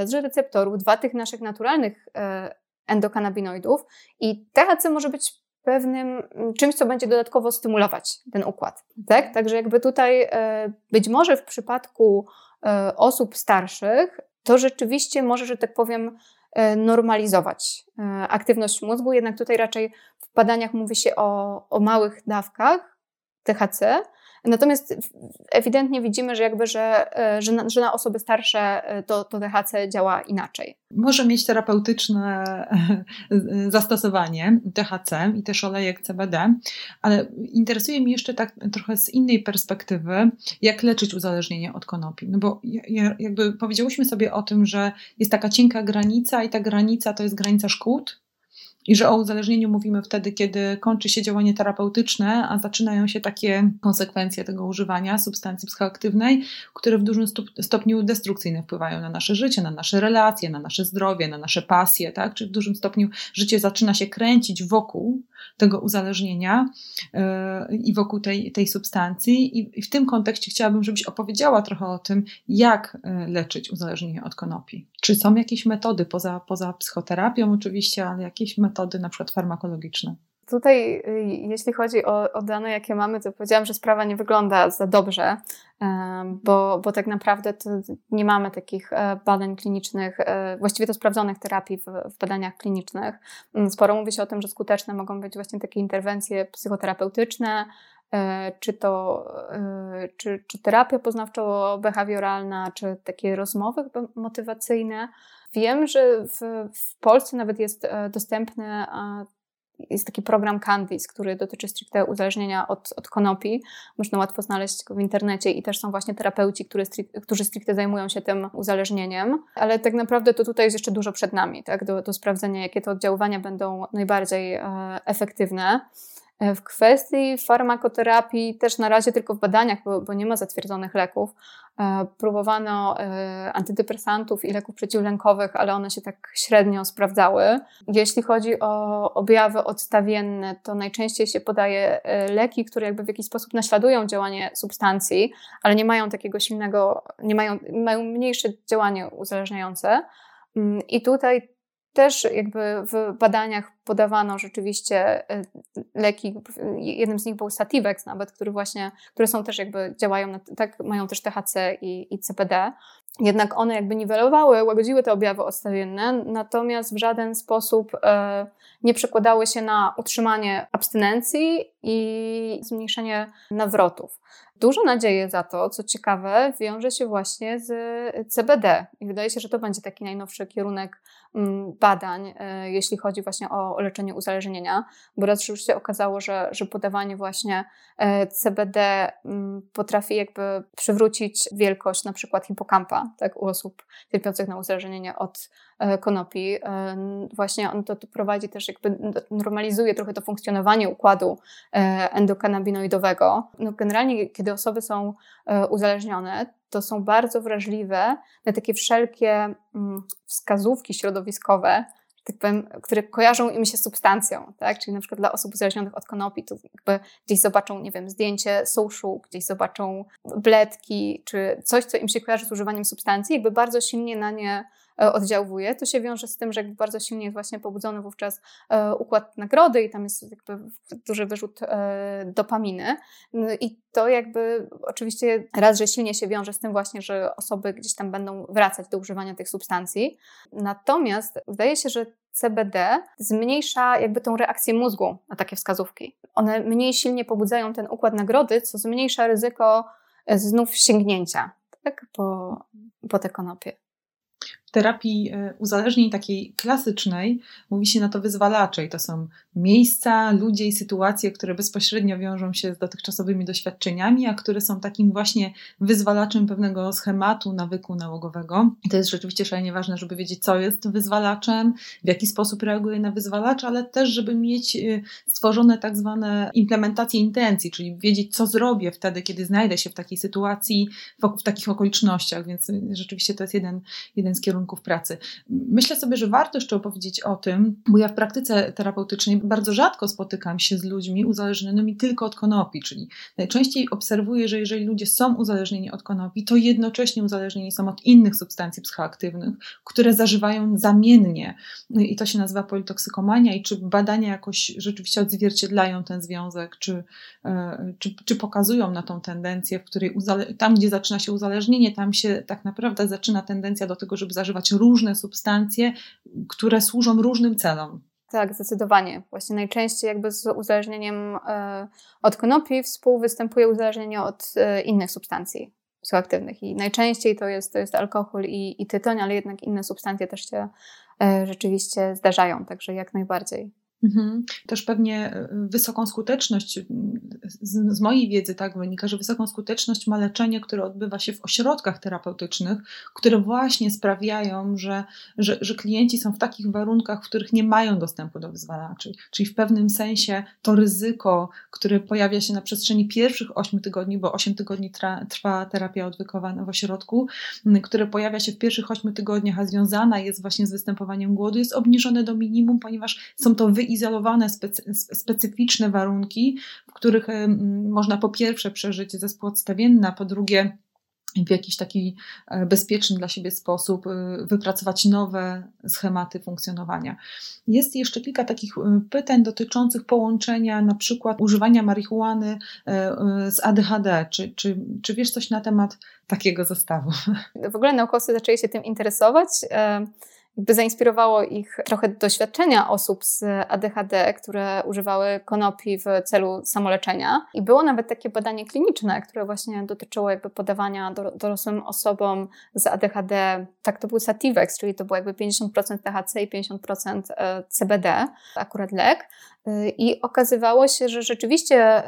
że receptorów, dwa tych naszych naturalnych endokanabinoidów i THC może być pewnym mm, czymś, co będzie dodatkowo stymulować ten układ. Tak? Także jakby tutaj e, być może w przypadku e, osób starszych to rzeczywiście może, że tak powiem, e, normalizować aktywność mózgu, jednak tutaj raczej w badaniach mówi się o, o małych dawkach THC, Natomiast ewidentnie widzimy, że jakby, że, e, że, na, że na osoby starsze e, to, to THC działa inaczej. Może mieć terapeutyczne e, zastosowanie THC i też olejek CBD, ale interesuje mnie jeszcze tak trochę z innej perspektywy, jak leczyć uzależnienie od konopi. No bo jakby powiedziałyśmy sobie o tym, że jest taka cienka granica i ta granica to jest granica szkód, i że o uzależnieniu mówimy wtedy, kiedy kończy się działanie terapeutyczne, a zaczynają się takie konsekwencje tego używania substancji psychoaktywnej, które w dużym stopniu destrukcyjnie wpływają na nasze życie, na nasze relacje, na nasze zdrowie, na nasze pasje, tak? Czy w dużym stopniu życie zaczyna się kręcić wokół tego uzależnienia yy, i wokół tej, tej substancji. I w tym kontekście chciałabym, żebyś opowiedziała trochę o tym, jak yy, leczyć uzależnienie od konopi. Czy są jakieś metody poza, poza psychoterapią oczywiście, ale jakieś metody na przykład farmakologiczne? Tutaj, y, jeśli chodzi o, o, dane, jakie mamy, to powiedziałam, że sprawa nie wygląda za dobrze, bo, bo tak naprawdę nie mamy takich e, badań klinicznych, e, właściwie to sprawdzonych terapii w, w, badaniach klinicznych. Mm, sporo mówi się o tym, że skuteczne mogą być właśnie takie interwencje psychoterapeutyczne, e, czy to czy, czy terapia poznawczo-behawioralna, czy takie rozmowy motywacyjne. Wiem, że w, w Polsce nawet jest dostępny jest taki program Candice, który dotyczy stricte uzależnienia od, od konopi. Można łatwo znaleźć go w internecie i też są właśnie terapeuci, którzy, którzy stricte zajmują się tym uzależnieniem. Ale tak naprawdę to tutaj jest jeszcze dużo przed nami, tak? do, do sprawdzenia, jakie te oddziaływania będą najbardziej e, efektywne. E, w kwestii farmakoterapii też na razie tylko w badaniach, bo, bo nie ma zatwierdzonych leków. E, próbowano e, antydepresantów i leków przeciwlękowych, ale one się tak średnio sprawdzały. Jeśli chodzi o objawy odstawienne, to najczęściej się podaje leki, które jakby w jakiś sposób naśladują działanie substancji, ale nie mają takiego silnego, nie mają, mają mniejsze działanie uzależniające. Mm, I tutaj też jakby w badaniach podawano rzeczywiście e, leki, jednym z nich był Sativex nawet, który właśnie, które są też jakby działają, na, tak, mają też THC i, i CBD. Jednak one jakby niwelowały, łagodziły te objawy odstawienne, natomiast w żaden sposób e, nie przekładały się na utrzymanie abstynencji i zmniejszenie nawrotów. Dużo nadzieję za to, co ciekawe, wiąże się właśnie z CBD i wydaje się, że to będzie taki najnowszy kierunek mm, badań, e, jeśli chodzi właśnie o leczenie uzależnienia, bo raz już się okazało, że, że podawanie właśnie e, CBD mm, potrafi jakby przywrócić wielkość na przykład hipokampa tak, u osób cierpiących na uzależnienie od e, konopi. Właśnie on to, to prowadzi też jakby normalizuje trochę to funkcjonowanie układu endokannabinoidowego. No generalnie, kiedy osoby są e, uzależnione, to są bardzo wrażliwe na takie wszelkie mm, wskazówki środowiskowe, tak powiem, które kojarzą im się substancją, tak? Czyli na przykład dla osób uzależnionych od konopi, to jakby gdzieś zobaczą, nie wiem, zdjęcie suszu, gdzieś zobaczą bledki, czy coś, co im się kojarzy z używaniem substancji, jakby bardzo silnie na nie oddziałuje. To się wiąże z tym, że jakby bardzo silnie jest właśnie pobudzony wówczas e, układ nagrody i tam jest jakby duży wyrzut e, dopaminy. I to jakby oczywiście raz, że silnie się wiąże z tym właśnie, że osoby gdzieś tam będą wracać do używania tych substancji. Natomiast wydaje się, że CBD zmniejsza jakby tą reakcję mózgu na takie wskazówki. One mniej silnie pobudzają ten układ nagrody, co zmniejsza ryzyko znów sięgnięcia tak, po, po te konopie terapii e, uzależnień takiej klasycznej mówi się na to wyzwalacze i to są miejsca, ludzie i sytuacje, które bezpośrednio wiążą się z dotychczasowymi doświadczeniami, a które są takim właśnie wyzwalaczem pewnego schematu, nawyku nałogowego. To jest rzeczywiście szalenie ważne, żeby wiedzieć, co jest wyzwalaczem, w jaki sposób reaguje na wyzwalacz, ale też, żeby mieć e, stworzone tak zwane implementacje intencji, czyli wiedzieć, co zrobię wtedy, kiedy znajdę się w takiej sytuacji, w, w takich okolicznościach, więc rzeczywiście to jest jeden, jeden z kierunków pracy. Myślę sobie, że warto jeszcze opowiedzieć o tym, bo ja w praktyce terapeutycznej bardzo rzadko spotykam się z ludźmi uzależnionymi tylko od konopi, czyli najczęściej obserwuję, że jeżeli ludzie są uzależnieni od konopi, to jednocześnie uzależnieni są od innych substancji psychoaktywnych, które zażywają zamiennie. I to się nazywa politoksykomania i czy badania jakoś rzeczywiście odzwierciedlają ten związek, czy, e, czy, czy pokazują na tą tendencję, w której tam, gdzie zaczyna się uzależnienie, tam się tak naprawdę zaczyna tendencja do tego, żeby zażywać różne substancje, które służą różnym celom. Tak, zdecydowanie. Właśnie najczęściej jakby z uzależnieniem e, od konopi współwystępuje uzależnienie od e, innych substancji psychoaktywnych i najczęściej to jest, to jest alkohol i, i tytoń, ale jednak inne substancje też się rzeczywiście zdarzają, także jak najbardziej. Mhm. Też pewnie e, wysoką skuteczność, z, z, mojej wiedzy tak wynika, że wysoką skuteczność ma leczenie, które odbywa się w ośrodkach terapeutycznych, które właśnie sprawiają, że, że, że klienci są w takich warunkach, w których nie mają dostępu do wyzwalaczy. Czyli w pewnym sensie to ryzyko, które pojawia się na przestrzeni pierwszych 8 tygodni, bo 8 tygodni tra, trwa terapia odwykowa w ośrodku, które pojawia się w pierwszych 8 tygodniach, a związana jest właśnie z występowaniem głodu, jest obniżone do minimum, ponieważ są to wyizolowane wyizolowane, specy, specyficzne warunki, w których można po pierwsze przeżyć zespół odstawienny, a po drugie w jakiś taki e, bezpieczny dla siebie sposób e, wypracować nowe schematy funkcjonowania. Jest jeszcze kilka takich e, pytań dotyczących połączenia na przykład używania marihuany z ADHD. Czy, czy, czy wiesz coś na temat takiego zestawu? W ogóle naukowcy zaczęli się tym interesować jakby zainspirowało ich trochę doświadczenia osób z ADHD, które używały konopi w celu samoleczenia. I było nawet takie badanie kliniczne, które właśnie dotyczyło jakby podawania dorosłym osobom z ADHD, tak to był Sativex, czyli to było jakby 50% THC i 50% e, CBD, akurat lek. E, I okazywało się, że rzeczywiście,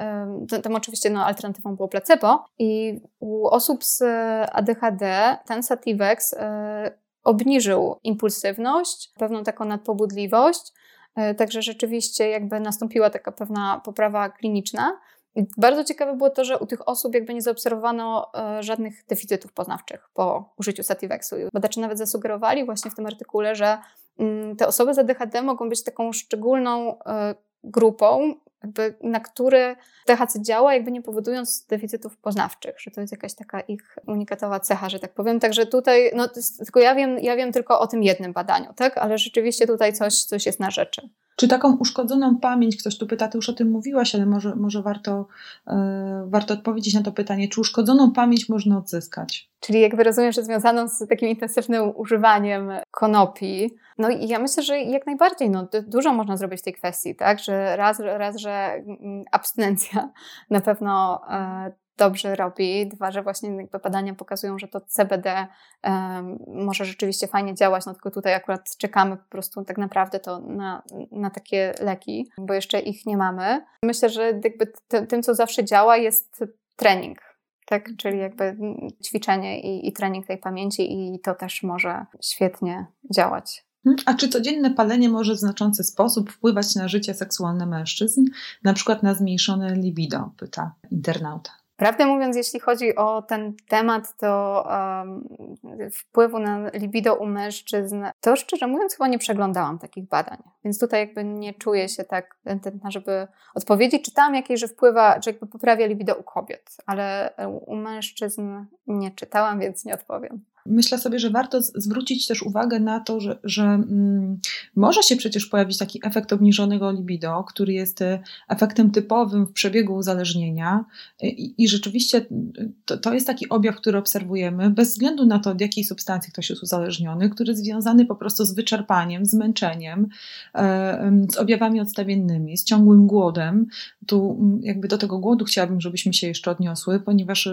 tam oczywiście no, alternatywą było placebo, i u osób z ADHD ten Sativex e, obniżył impulsywność, pewną taką nadpobudliwość, e, także rzeczywiście jakby nastąpiła taka pewna poprawa kliniczna. Bardzo ciekawe było to, że u tych osób jakby nie zaobserwowano e, żadnych deficytów poznawczych po użyciu Sativexu. Badacze nawet zasugerowali właśnie w tym artykule, że mm, te osoby z ADHD mogą być taką szczególną e, grupą, na który THC działa, jakby nie powodując deficytów poznawczych, że to jest jakaś taka ich unikatowa cecha, że tak powiem. Także tutaj, no, tylko ja wiem, ja wiem tylko o tym jednym badaniu, tak? Ale rzeczywiście tutaj coś, coś jest na rzeczy. Czy taką uszkodzoną pamięć, ktoś tu pyta, ty już o tym mówiłaś, ale może, może warto, yy, warto odpowiedzieć na to pytanie, czy uszkodzoną pamięć można odzyskać? Czyli jakby rozumiem, że związaną z takim intensywnym używaniem konopi. No i ja myślę, że jak najbardziej, no, dużo można zrobić w tej kwestii, tak? Że raz, raz że mm, abstynencja [laughs] na pewno e, dobrze robi. Dwa, że właśnie jakby badania pokazują, że to CBD może rzeczywiście fajnie działać, no tylko tutaj akurat czekamy po prostu tak naprawdę to na, na takie leki, bo jeszcze ich nie mamy. Myślę, że jakby tym, co zawsze działa jest trening. Tak, czyli jakby ćwiczenie i, i trening tej pamięci, i to też może świetnie działać. Hmm? A czy codzienne palenie może w znaczący sposób wpływać na życie seksualne mężczyzn, na przykład na zmniejszone libido? Pyta internauta. Prawdę mówiąc, jeśli chodzi o ten temat, to um, wpływu na libido u mężczyzn, to szczerze mówiąc chyba nie przeglądałam takich badań. Więc tutaj jakby nie czuję się tak tętna, żeby odpowiedzieć. Czytałam jakieś, że wpływa, że jakby poprawia libido u kobiet, ale u mężczyzn nie czytałam, więc nie odpowiem myślę sobie, że warto zwrócić też uwagę na to, że, że mm, może się przecież pojawić taki efekt obniżonego libido, który jest e, efektem typowym w przebiegu uzależnienia e, i, i rzeczywiście to, to, jest taki objaw, który obserwujemy bez względu na to, od jakiej substancji ktoś jest uzależniony, który jest związany po prostu z wyczerpaniem, zmęczeniem, e, z objawami odstawiennymi, z ciągłym głodem. Tu mm, jakby do tego głodu chciałabym, żebyśmy się jeszcze odniosły, ponieważ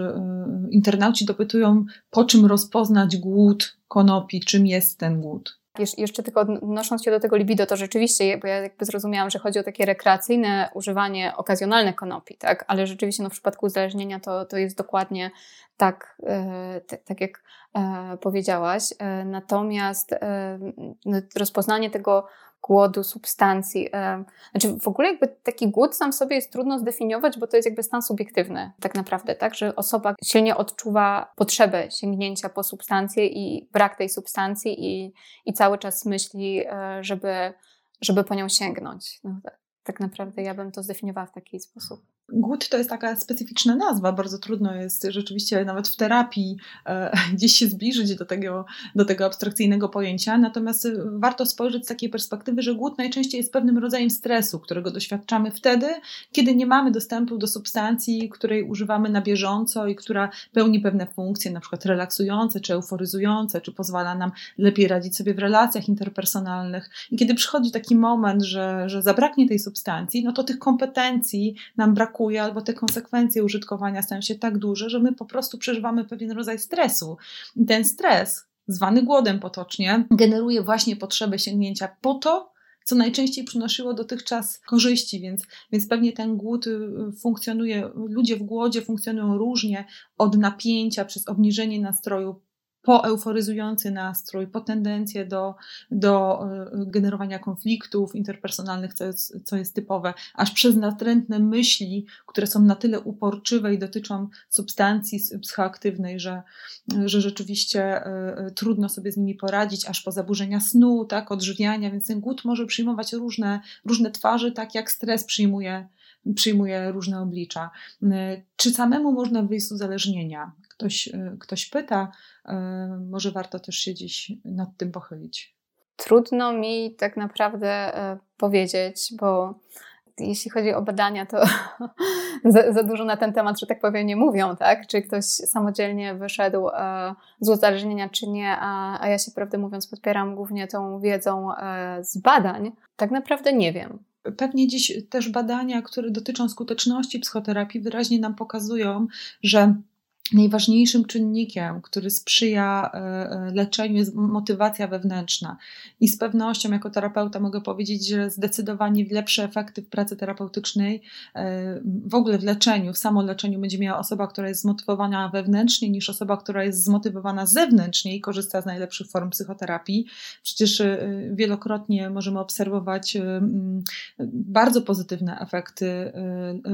internauci dopytują, po czym rozpoznać poznać głód konopi, czym jest ten głód. Jeszcze tylko odnosząc się do tego libido, to rzeczywiście, bo ja jakby zrozumiałam, że chodzi o takie rekreacyjne używanie okazjonalne konopi, tak? Ale rzeczywiście no, w przypadku uzależnienia to, to jest dokładnie tak, e, tak jak e, powiedziałaś. E, natomiast no, rozpoznanie tego głodu substancji. Znaczy w ogóle jakby taki głód sam sobie jest trudno zdefiniować, bo to jest jakby stan subiektywny tak naprawdę, tak? Że osoba silnie odczuwa potrzebę sięgnięcia po substancję i brak tej substancji i, i cały czas myśli, e, żeby, żeby po nią sięgnąć. No, tak naprawdę ja bym to zdefiniowała w taki sposób. Głód to jest taka specyficzna nazwa, bardzo trudno jest rzeczywiście nawet w terapii e, [laughs] gdzieś się zbliżyć do tego, do tego abstrakcyjnego pojęcia, natomiast warto spojrzeć z takiej perspektywy, że głód najczęściej jest pewnym rodzajem stresu, którego doświadczamy wtedy, kiedy nie mamy dostępu do substancji, której używamy na bieżąco i która pełni pewne funkcje, na przykład relaksujące, czy euforyzujące, czy pozwala nam lepiej radzić sobie w relacjach interpersonalnych. I kiedy przychodzi taki moment, że, że zabraknie tej substancji, no to tych kompetencji nam brakuje brakuje, albo te konsekwencje użytkowania stają się tak duże, że my po prostu przeżywamy pewien rodzaj stresu. I ten stres, zwany głodem potocznie, generuje właśnie potrzebę sięgnięcia po to, co najczęściej przynosiło dotychczas korzyści, więc, więc pewnie ten głód y, funkcjonuje, ludzie w głodzie funkcjonują różnie, od napięcia przez obniżenie nastroju po euforyzujący nastrój, po tendencję do, do e, generowania konfliktów interpersonalnych, co jest, co jest typowe, aż przez natrętne myśli, które są na tyle uporczywe i dotyczą substancji psychoaktywnej, że, że rzeczywiście e, e, trudno sobie z nimi poradzić, aż po zaburzenia snu, tak, odżywiania, więc ten głód może przyjmować różne, różne twarze, tak jak stres przyjmuje przyjmuje różne oblicza. Czy samemu można wyjść z uzależnienia? Ktoś, ktoś pyta, może warto też się dziś nad tym pochylić. Trudno mi tak naprawdę powiedzieć, bo jeśli chodzi o badania, to [laughs] za, za, dużo na ten temat, że tak powiem, nie mówią, tak? Czy ktoś samodzielnie wyszedł z uzależnienia, czy nie, a, a ja się prawdę mówiąc podpieram głównie tą wiedzą z badań. Tak naprawdę nie wiem. Pewnie dziś też badania, które dotyczą skuteczności psychoterapii, wyraźnie nam pokazują, że najważniejszym czynnikiem, który sprzyja e, e, leczeniu, jest motywacja wewnętrzna. I z pewnością, jako terapeuta, mogę powiedzieć, że zdecydowanie lepsze efekty w pracy terapeutycznej, e, w ogóle w leczeniu, w samoleczeniu, będzie miała osoba, która jest zmotywowana wewnętrznie, niż osoba, która jest zmotywowana zewnętrznie i korzysta z najlepszych form psychoterapii. Przecież wielokrotnie możemy obserwować bardzo pozytywne efekty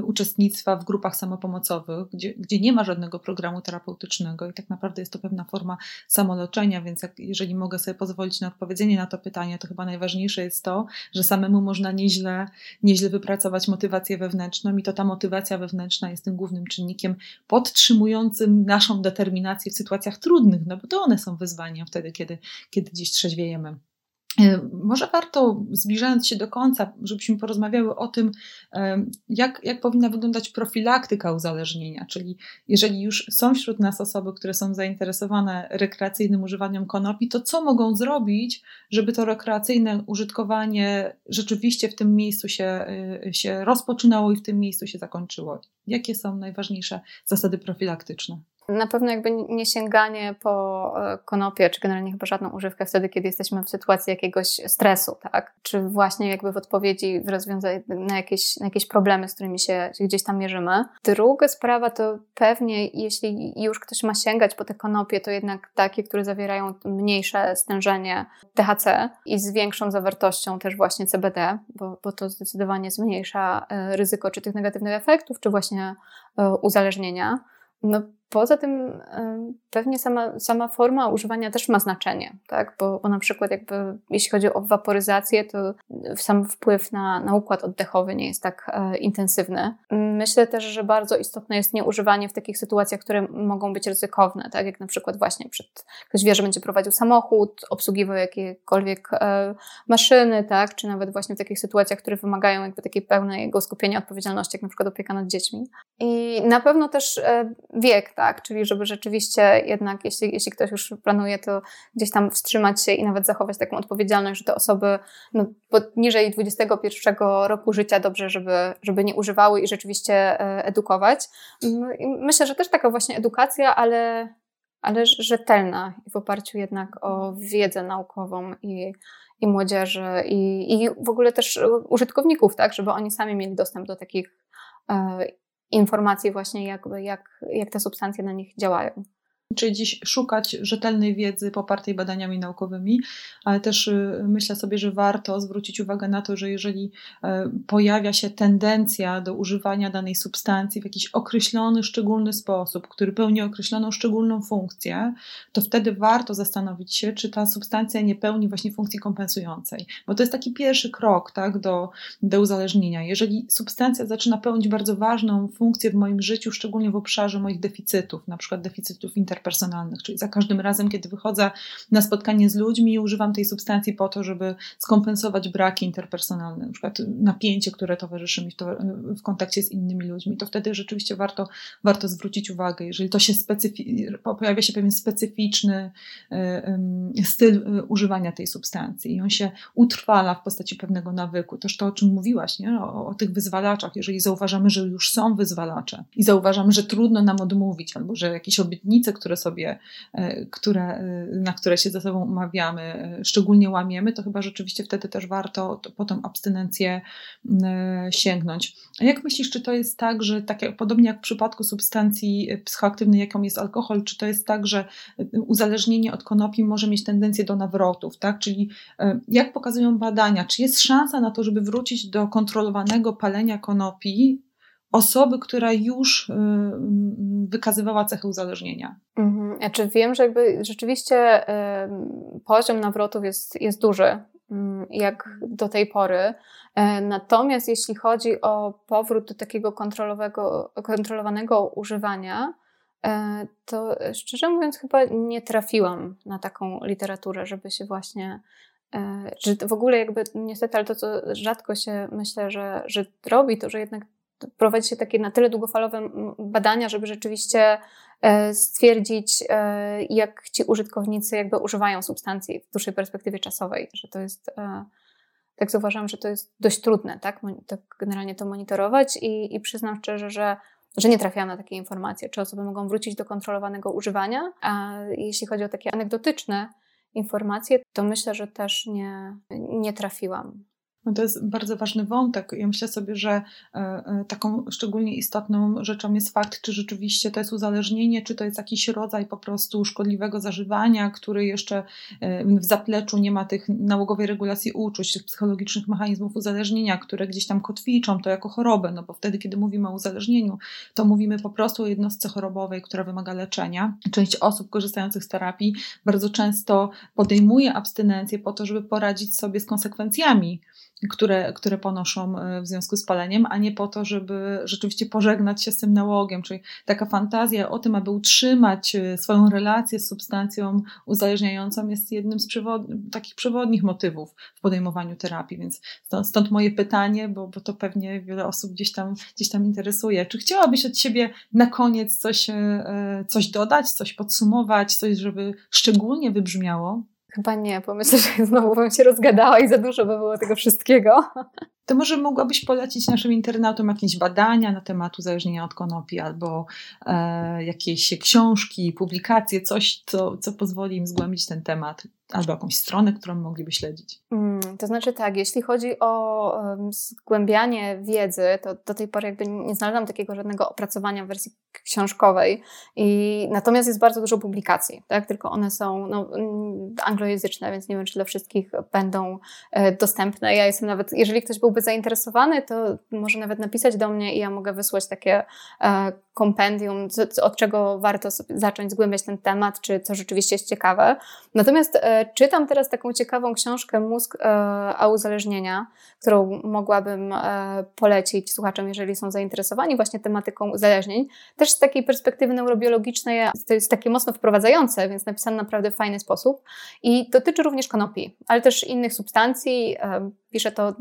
uczestnictwa w grupach samopomocowych, gdzie, gdzie nie ma żadnego programu programu terapeutycznego i tak naprawdę jest to pewna forma samoleczenia, więc jak, jeżeli mogę sobie pozwolić na odpowiedzenie na to pytanie, to chyba najważniejsze jest to, że samemu można nieźle, nieźle wypracować motywację wewnętrzną i to ta motywacja wewnętrzna jest tym głównym czynnikiem podtrzymującym naszą determinację w sytuacjach trudnych, no bo to one są wyzwaniem wtedy, kiedy, kiedy dziś trzeźwiejemy. E, może warto, zbliżając się do końca, żebyśmy porozmawiały o tym, jak, jak powinna wyglądać profilaktyka uzależnienia, czyli jeżeli już są wśród nas osoby, które są zainteresowane rekreacyjnym używaniem konopi, to co mogą zrobić, żeby to rekreacyjne użytkowanie rzeczywiście w tym miejscu się, e, się rozpoczynało i w tym miejscu się zakończyło? Jakie są najważniejsze zasady profilaktyczne? Na pewno jakby nie sięganie po e, konopie, czy generalnie chyba żadną używkę wtedy, kiedy jesteśmy w sytuacji jakiegoś stresu, tak? Czy właśnie jakby w odpowiedzi w na jakieś, na jakieś problemy, z którymi się, się gdzieś tam mierzymy. Druga sprawa to pewnie, jeśli już ktoś ma sięgać po te konopie, to jednak takie, które zawierają mniejsze stężenie THC i z większą zawartością też właśnie CBD, bo, bo to zdecydowanie zmniejsza e, ryzyko czy tych negatywnych efektów, czy właśnie e, uzależnienia. No, Poza tym pewnie sama, sama forma używania też ma znaczenie, tak? bo, bo na przykład jakby jeśli chodzi o waporyzację, to sam wpływ na, na układ oddechowy nie jest tak e, intensywny. Myślę też, że bardzo istotne jest nieużywanie w takich sytuacjach, które mogą być ryzykowne, tak jak na przykład właśnie przed, ktoś wie, że będzie prowadził samochód, obsługiwał jakiekolwiek e, maszyny, tak? czy nawet właśnie w takich sytuacjach, które wymagają jakby takiej pełnego skupienia odpowiedzialności, jak na przykład opieka nad dziećmi. I na pewno też e, wiek, tak, czyli żeby rzeczywiście jednak, jeśli, jeśli ktoś już planuje, to gdzieś tam wstrzymać się i nawet zachować taką odpowiedzialność, że te osoby no, poniżej 21 roku życia dobrze, żeby, żeby nie używały i rzeczywiście e, edukować. Myślę, że też taka właśnie edukacja, ale, ale rzetelna i w oparciu jednak o wiedzę naukową i, i młodzieży i, i w ogóle też użytkowników, tak, żeby oni sami mieli dostęp do takich e, informacji właśnie jakby jak, jak te substancje na nich działają. Czyli gdzieś szukać rzetelnej wiedzy popartej badaniami naukowymi, ale też y, myślę sobie, że warto zwrócić uwagę na to, że jeżeli e, pojawia się tendencja do używania danej substancji w jakiś określony, szczególny sposób, który pełni określoną, szczególną funkcję, to wtedy warto zastanowić się, czy ta substancja nie pełni właśnie funkcji kompensującej, bo to jest taki pierwszy krok tak, do, do uzależnienia. Jeżeli substancja zaczyna pełnić bardzo ważną funkcję w moim życiu, szczególnie w obszarze moich deficytów, na przykład deficytów interpersonalnych, czyli za każdym razem, kiedy wychodzę na spotkanie z ludźmi, używam tej substancji po to, żeby skompensować braki interpersonalne, na przykład napięcie, które towarzyszy mi w, to, w kontakcie z innymi ludźmi, to wtedy rzeczywiście warto, warto zwrócić uwagę, jeżeli to się specyfi- pojawia się pewien specyficzny y, styl y, używania tej substancji i on się utrwala w postaci pewnego nawyku. Toż to, o czym mówiłaś, nie? O, o tych wyzwalaczach, jeżeli zauważamy, że już są wyzwalacze i zauważamy, że trudno nam odmówić, albo że jakieś obietnice, które sobie, e, które, e, na które się ze sobą umawiamy, e, szczególnie łamiemy, to chyba rzeczywiście wtedy też warto po tą abstynencję sięgnąć. A jak myślisz, czy to jest tak, że tak jak, podobnie jak w przypadku substancji psychoaktywnej, jaką jest alkohol, czy to jest tak, że uzależnienie od konopi może mieć tendencję do nawrotów, tak? Czyli jak pokazują badania, czy jest szansa na to, żeby wrócić do kontrolowanego palenia konopi osoby, która już y, wykazywała cechy uzależnienia. Mhm. Wiem, że jakby rzeczywiście poziom nawrotów jest, jest duży, mm, jak do tej pory. E, natomiast jeśli chodzi o powrót do takiego kontrolowanego używania, e, to szczerze mówiąc, chyba nie trafiłam na taką literaturę, żeby się właśnie. E, że w ogóle jakby niestety, ale to co rzadko się myślę, że, że robi, to że jednak prowadzi się takie na tyle długofalowe badania, żeby rzeczywiście e, stwierdzić, e, jak ci użytkownicy jakby używają substancji w dłuższej perspektywie czasowej, że to jest, e, tak zauważam, że to jest dość trudne, tak, tak generalnie to monitorować i, i przyznam szczerze, że że nie trafiałam na takie informacje, czy osoby mogą wrócić do kontrolowanego używania, a jeśli chodzi o takie anegdotyczne informacje, to myślę, że też nie, nie trafiłam. No to jest bardzo ważny wątek. Ja myślę sobie, że e, e, taką szczególnie istotną rzeczą jest fakt, czy rzeczywiście to jest uzależnienie, czy to jest jakiś rodzaj po prostu szkodliwego zażywania, który jeszcze e, w zapleczu nie ma tych nałogowej regulacji uczuć, tych psychologicznych mechanizmów uzależnienia, które gdzieś tam kotwiczą to jako chorobę, no bo wtedy, kiedy mówimy o uzależnieniu, to mówimy po prostu o jednostce chorobowej, która wymaga leczenia. Część osób korzystających z terapii bardzo często podejmuje abstynencję po to, żeby poradzić sobie z konsekwencjami które, które ponoszą e, w związku z paleniem, a nie po to, żeby rzeczywiście pożegnać się z tym nałogiem. Czyli taka fantazja o tym, aby utrzymać e, swoją relację z substancją uzależniającą, jest jednym z przewod takich przewodnich motywów w podejmowaniu terapii. Więc stąd, stąd moje pytanie, bo, bo to pewnie wiele osób gdzieś tam, gdzieś tam interesuje. Czy chciałabyś od siebie na koniec coś, e, coś dodać, coś podsumować, coś, żeby szczególnie wybrzmiało? Chyba nie, bo myślę, że znowu bym się rozgadała i za dużo by było tego wszystkiego. To może mogłabyś polecić naszym internautom jakieś badania na temat uzależnienia od konopi albo e, jakieś książki, publikacje, coś, co, co pozwoli im zgłębić ten temat albo jakąś stronę, którą mogliby śledzić? Mm, to znaczy tak, jeśli chodzi o um, zgłębianie wiedzy, to do tej pory jakby nie znalazłam takiego żadnego opracowania w wersji książkowej. I, natomiast jest bardzo dużo publikacji, tak? tylko one są no, mm, anglojęzyczne, więc nie wiem, czy dla wszystkich będą e, dostępne. Ja jestem nawet, jeżeli ktoś byłby zainteresowany, to może nawet napisać do mnie i ja mogę wysłać takie e, kompendium, od czego warto zacząć zgłębiać ten temat, czy co rzeczywiście jest ciekawe. Natomiast e, czytam teraz taką ciekawą książkę Mózg e, a uzależnienia, którą mogłabym polecić słuchaczom, jeżeli są zainteresowani właśnie tematyką uzależnień. Też z takiej perspektywy neurobiologicznej to jest takie mocno wprowadzające, więc napisane naprawdę w fajny sposób. I dotyczy również konopi, ale też innych substancji. Pisze to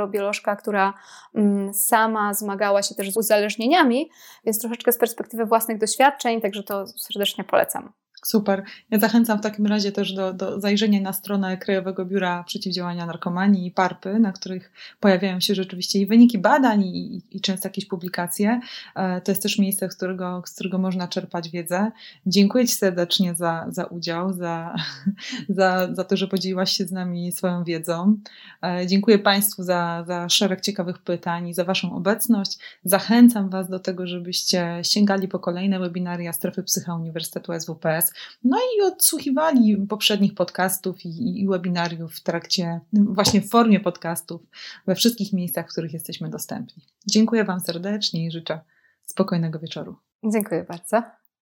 neurobiolożka, która mm, sama zmagała się też z uzależnieniami, więc troszeczkę z perspektywy własnych doświadczeń, także to serdecznie polecam. Super. Ja zachęcam w takim razie też do, do zajrzenia na stronę Krajowego Biura Przeciwdziałania Narkomanii i PARPy, na których pojawiają się rzeczywiście i wyniki badań, i, i, i często jakieś publikacje. E, to jest też miejsce, z którego, z którego można czerpać wiedzę. Dziękuję Ci serdecznie za, za udział, za, [laughs] za, za to, że podzieliłaś się z nami swoją wiedzą. E, dziękuję Państwu za, za szereg ciekawych pytań i za Waszą obecność. Zachęcam Was do tego, żebyście sięgali po kolejne webinaria Strefy Psycha Uniwersytetu SWPS no i odsłuchiwali poprzednich podcastów i, i webinariów w trakcie, właśnie w formie podcastów, we wszystkich miejscach, w których jesteśmy dostępni. Dziękuję Wam serdecznie i życzę spokojnego wieczoru. Dziękuję bardzo.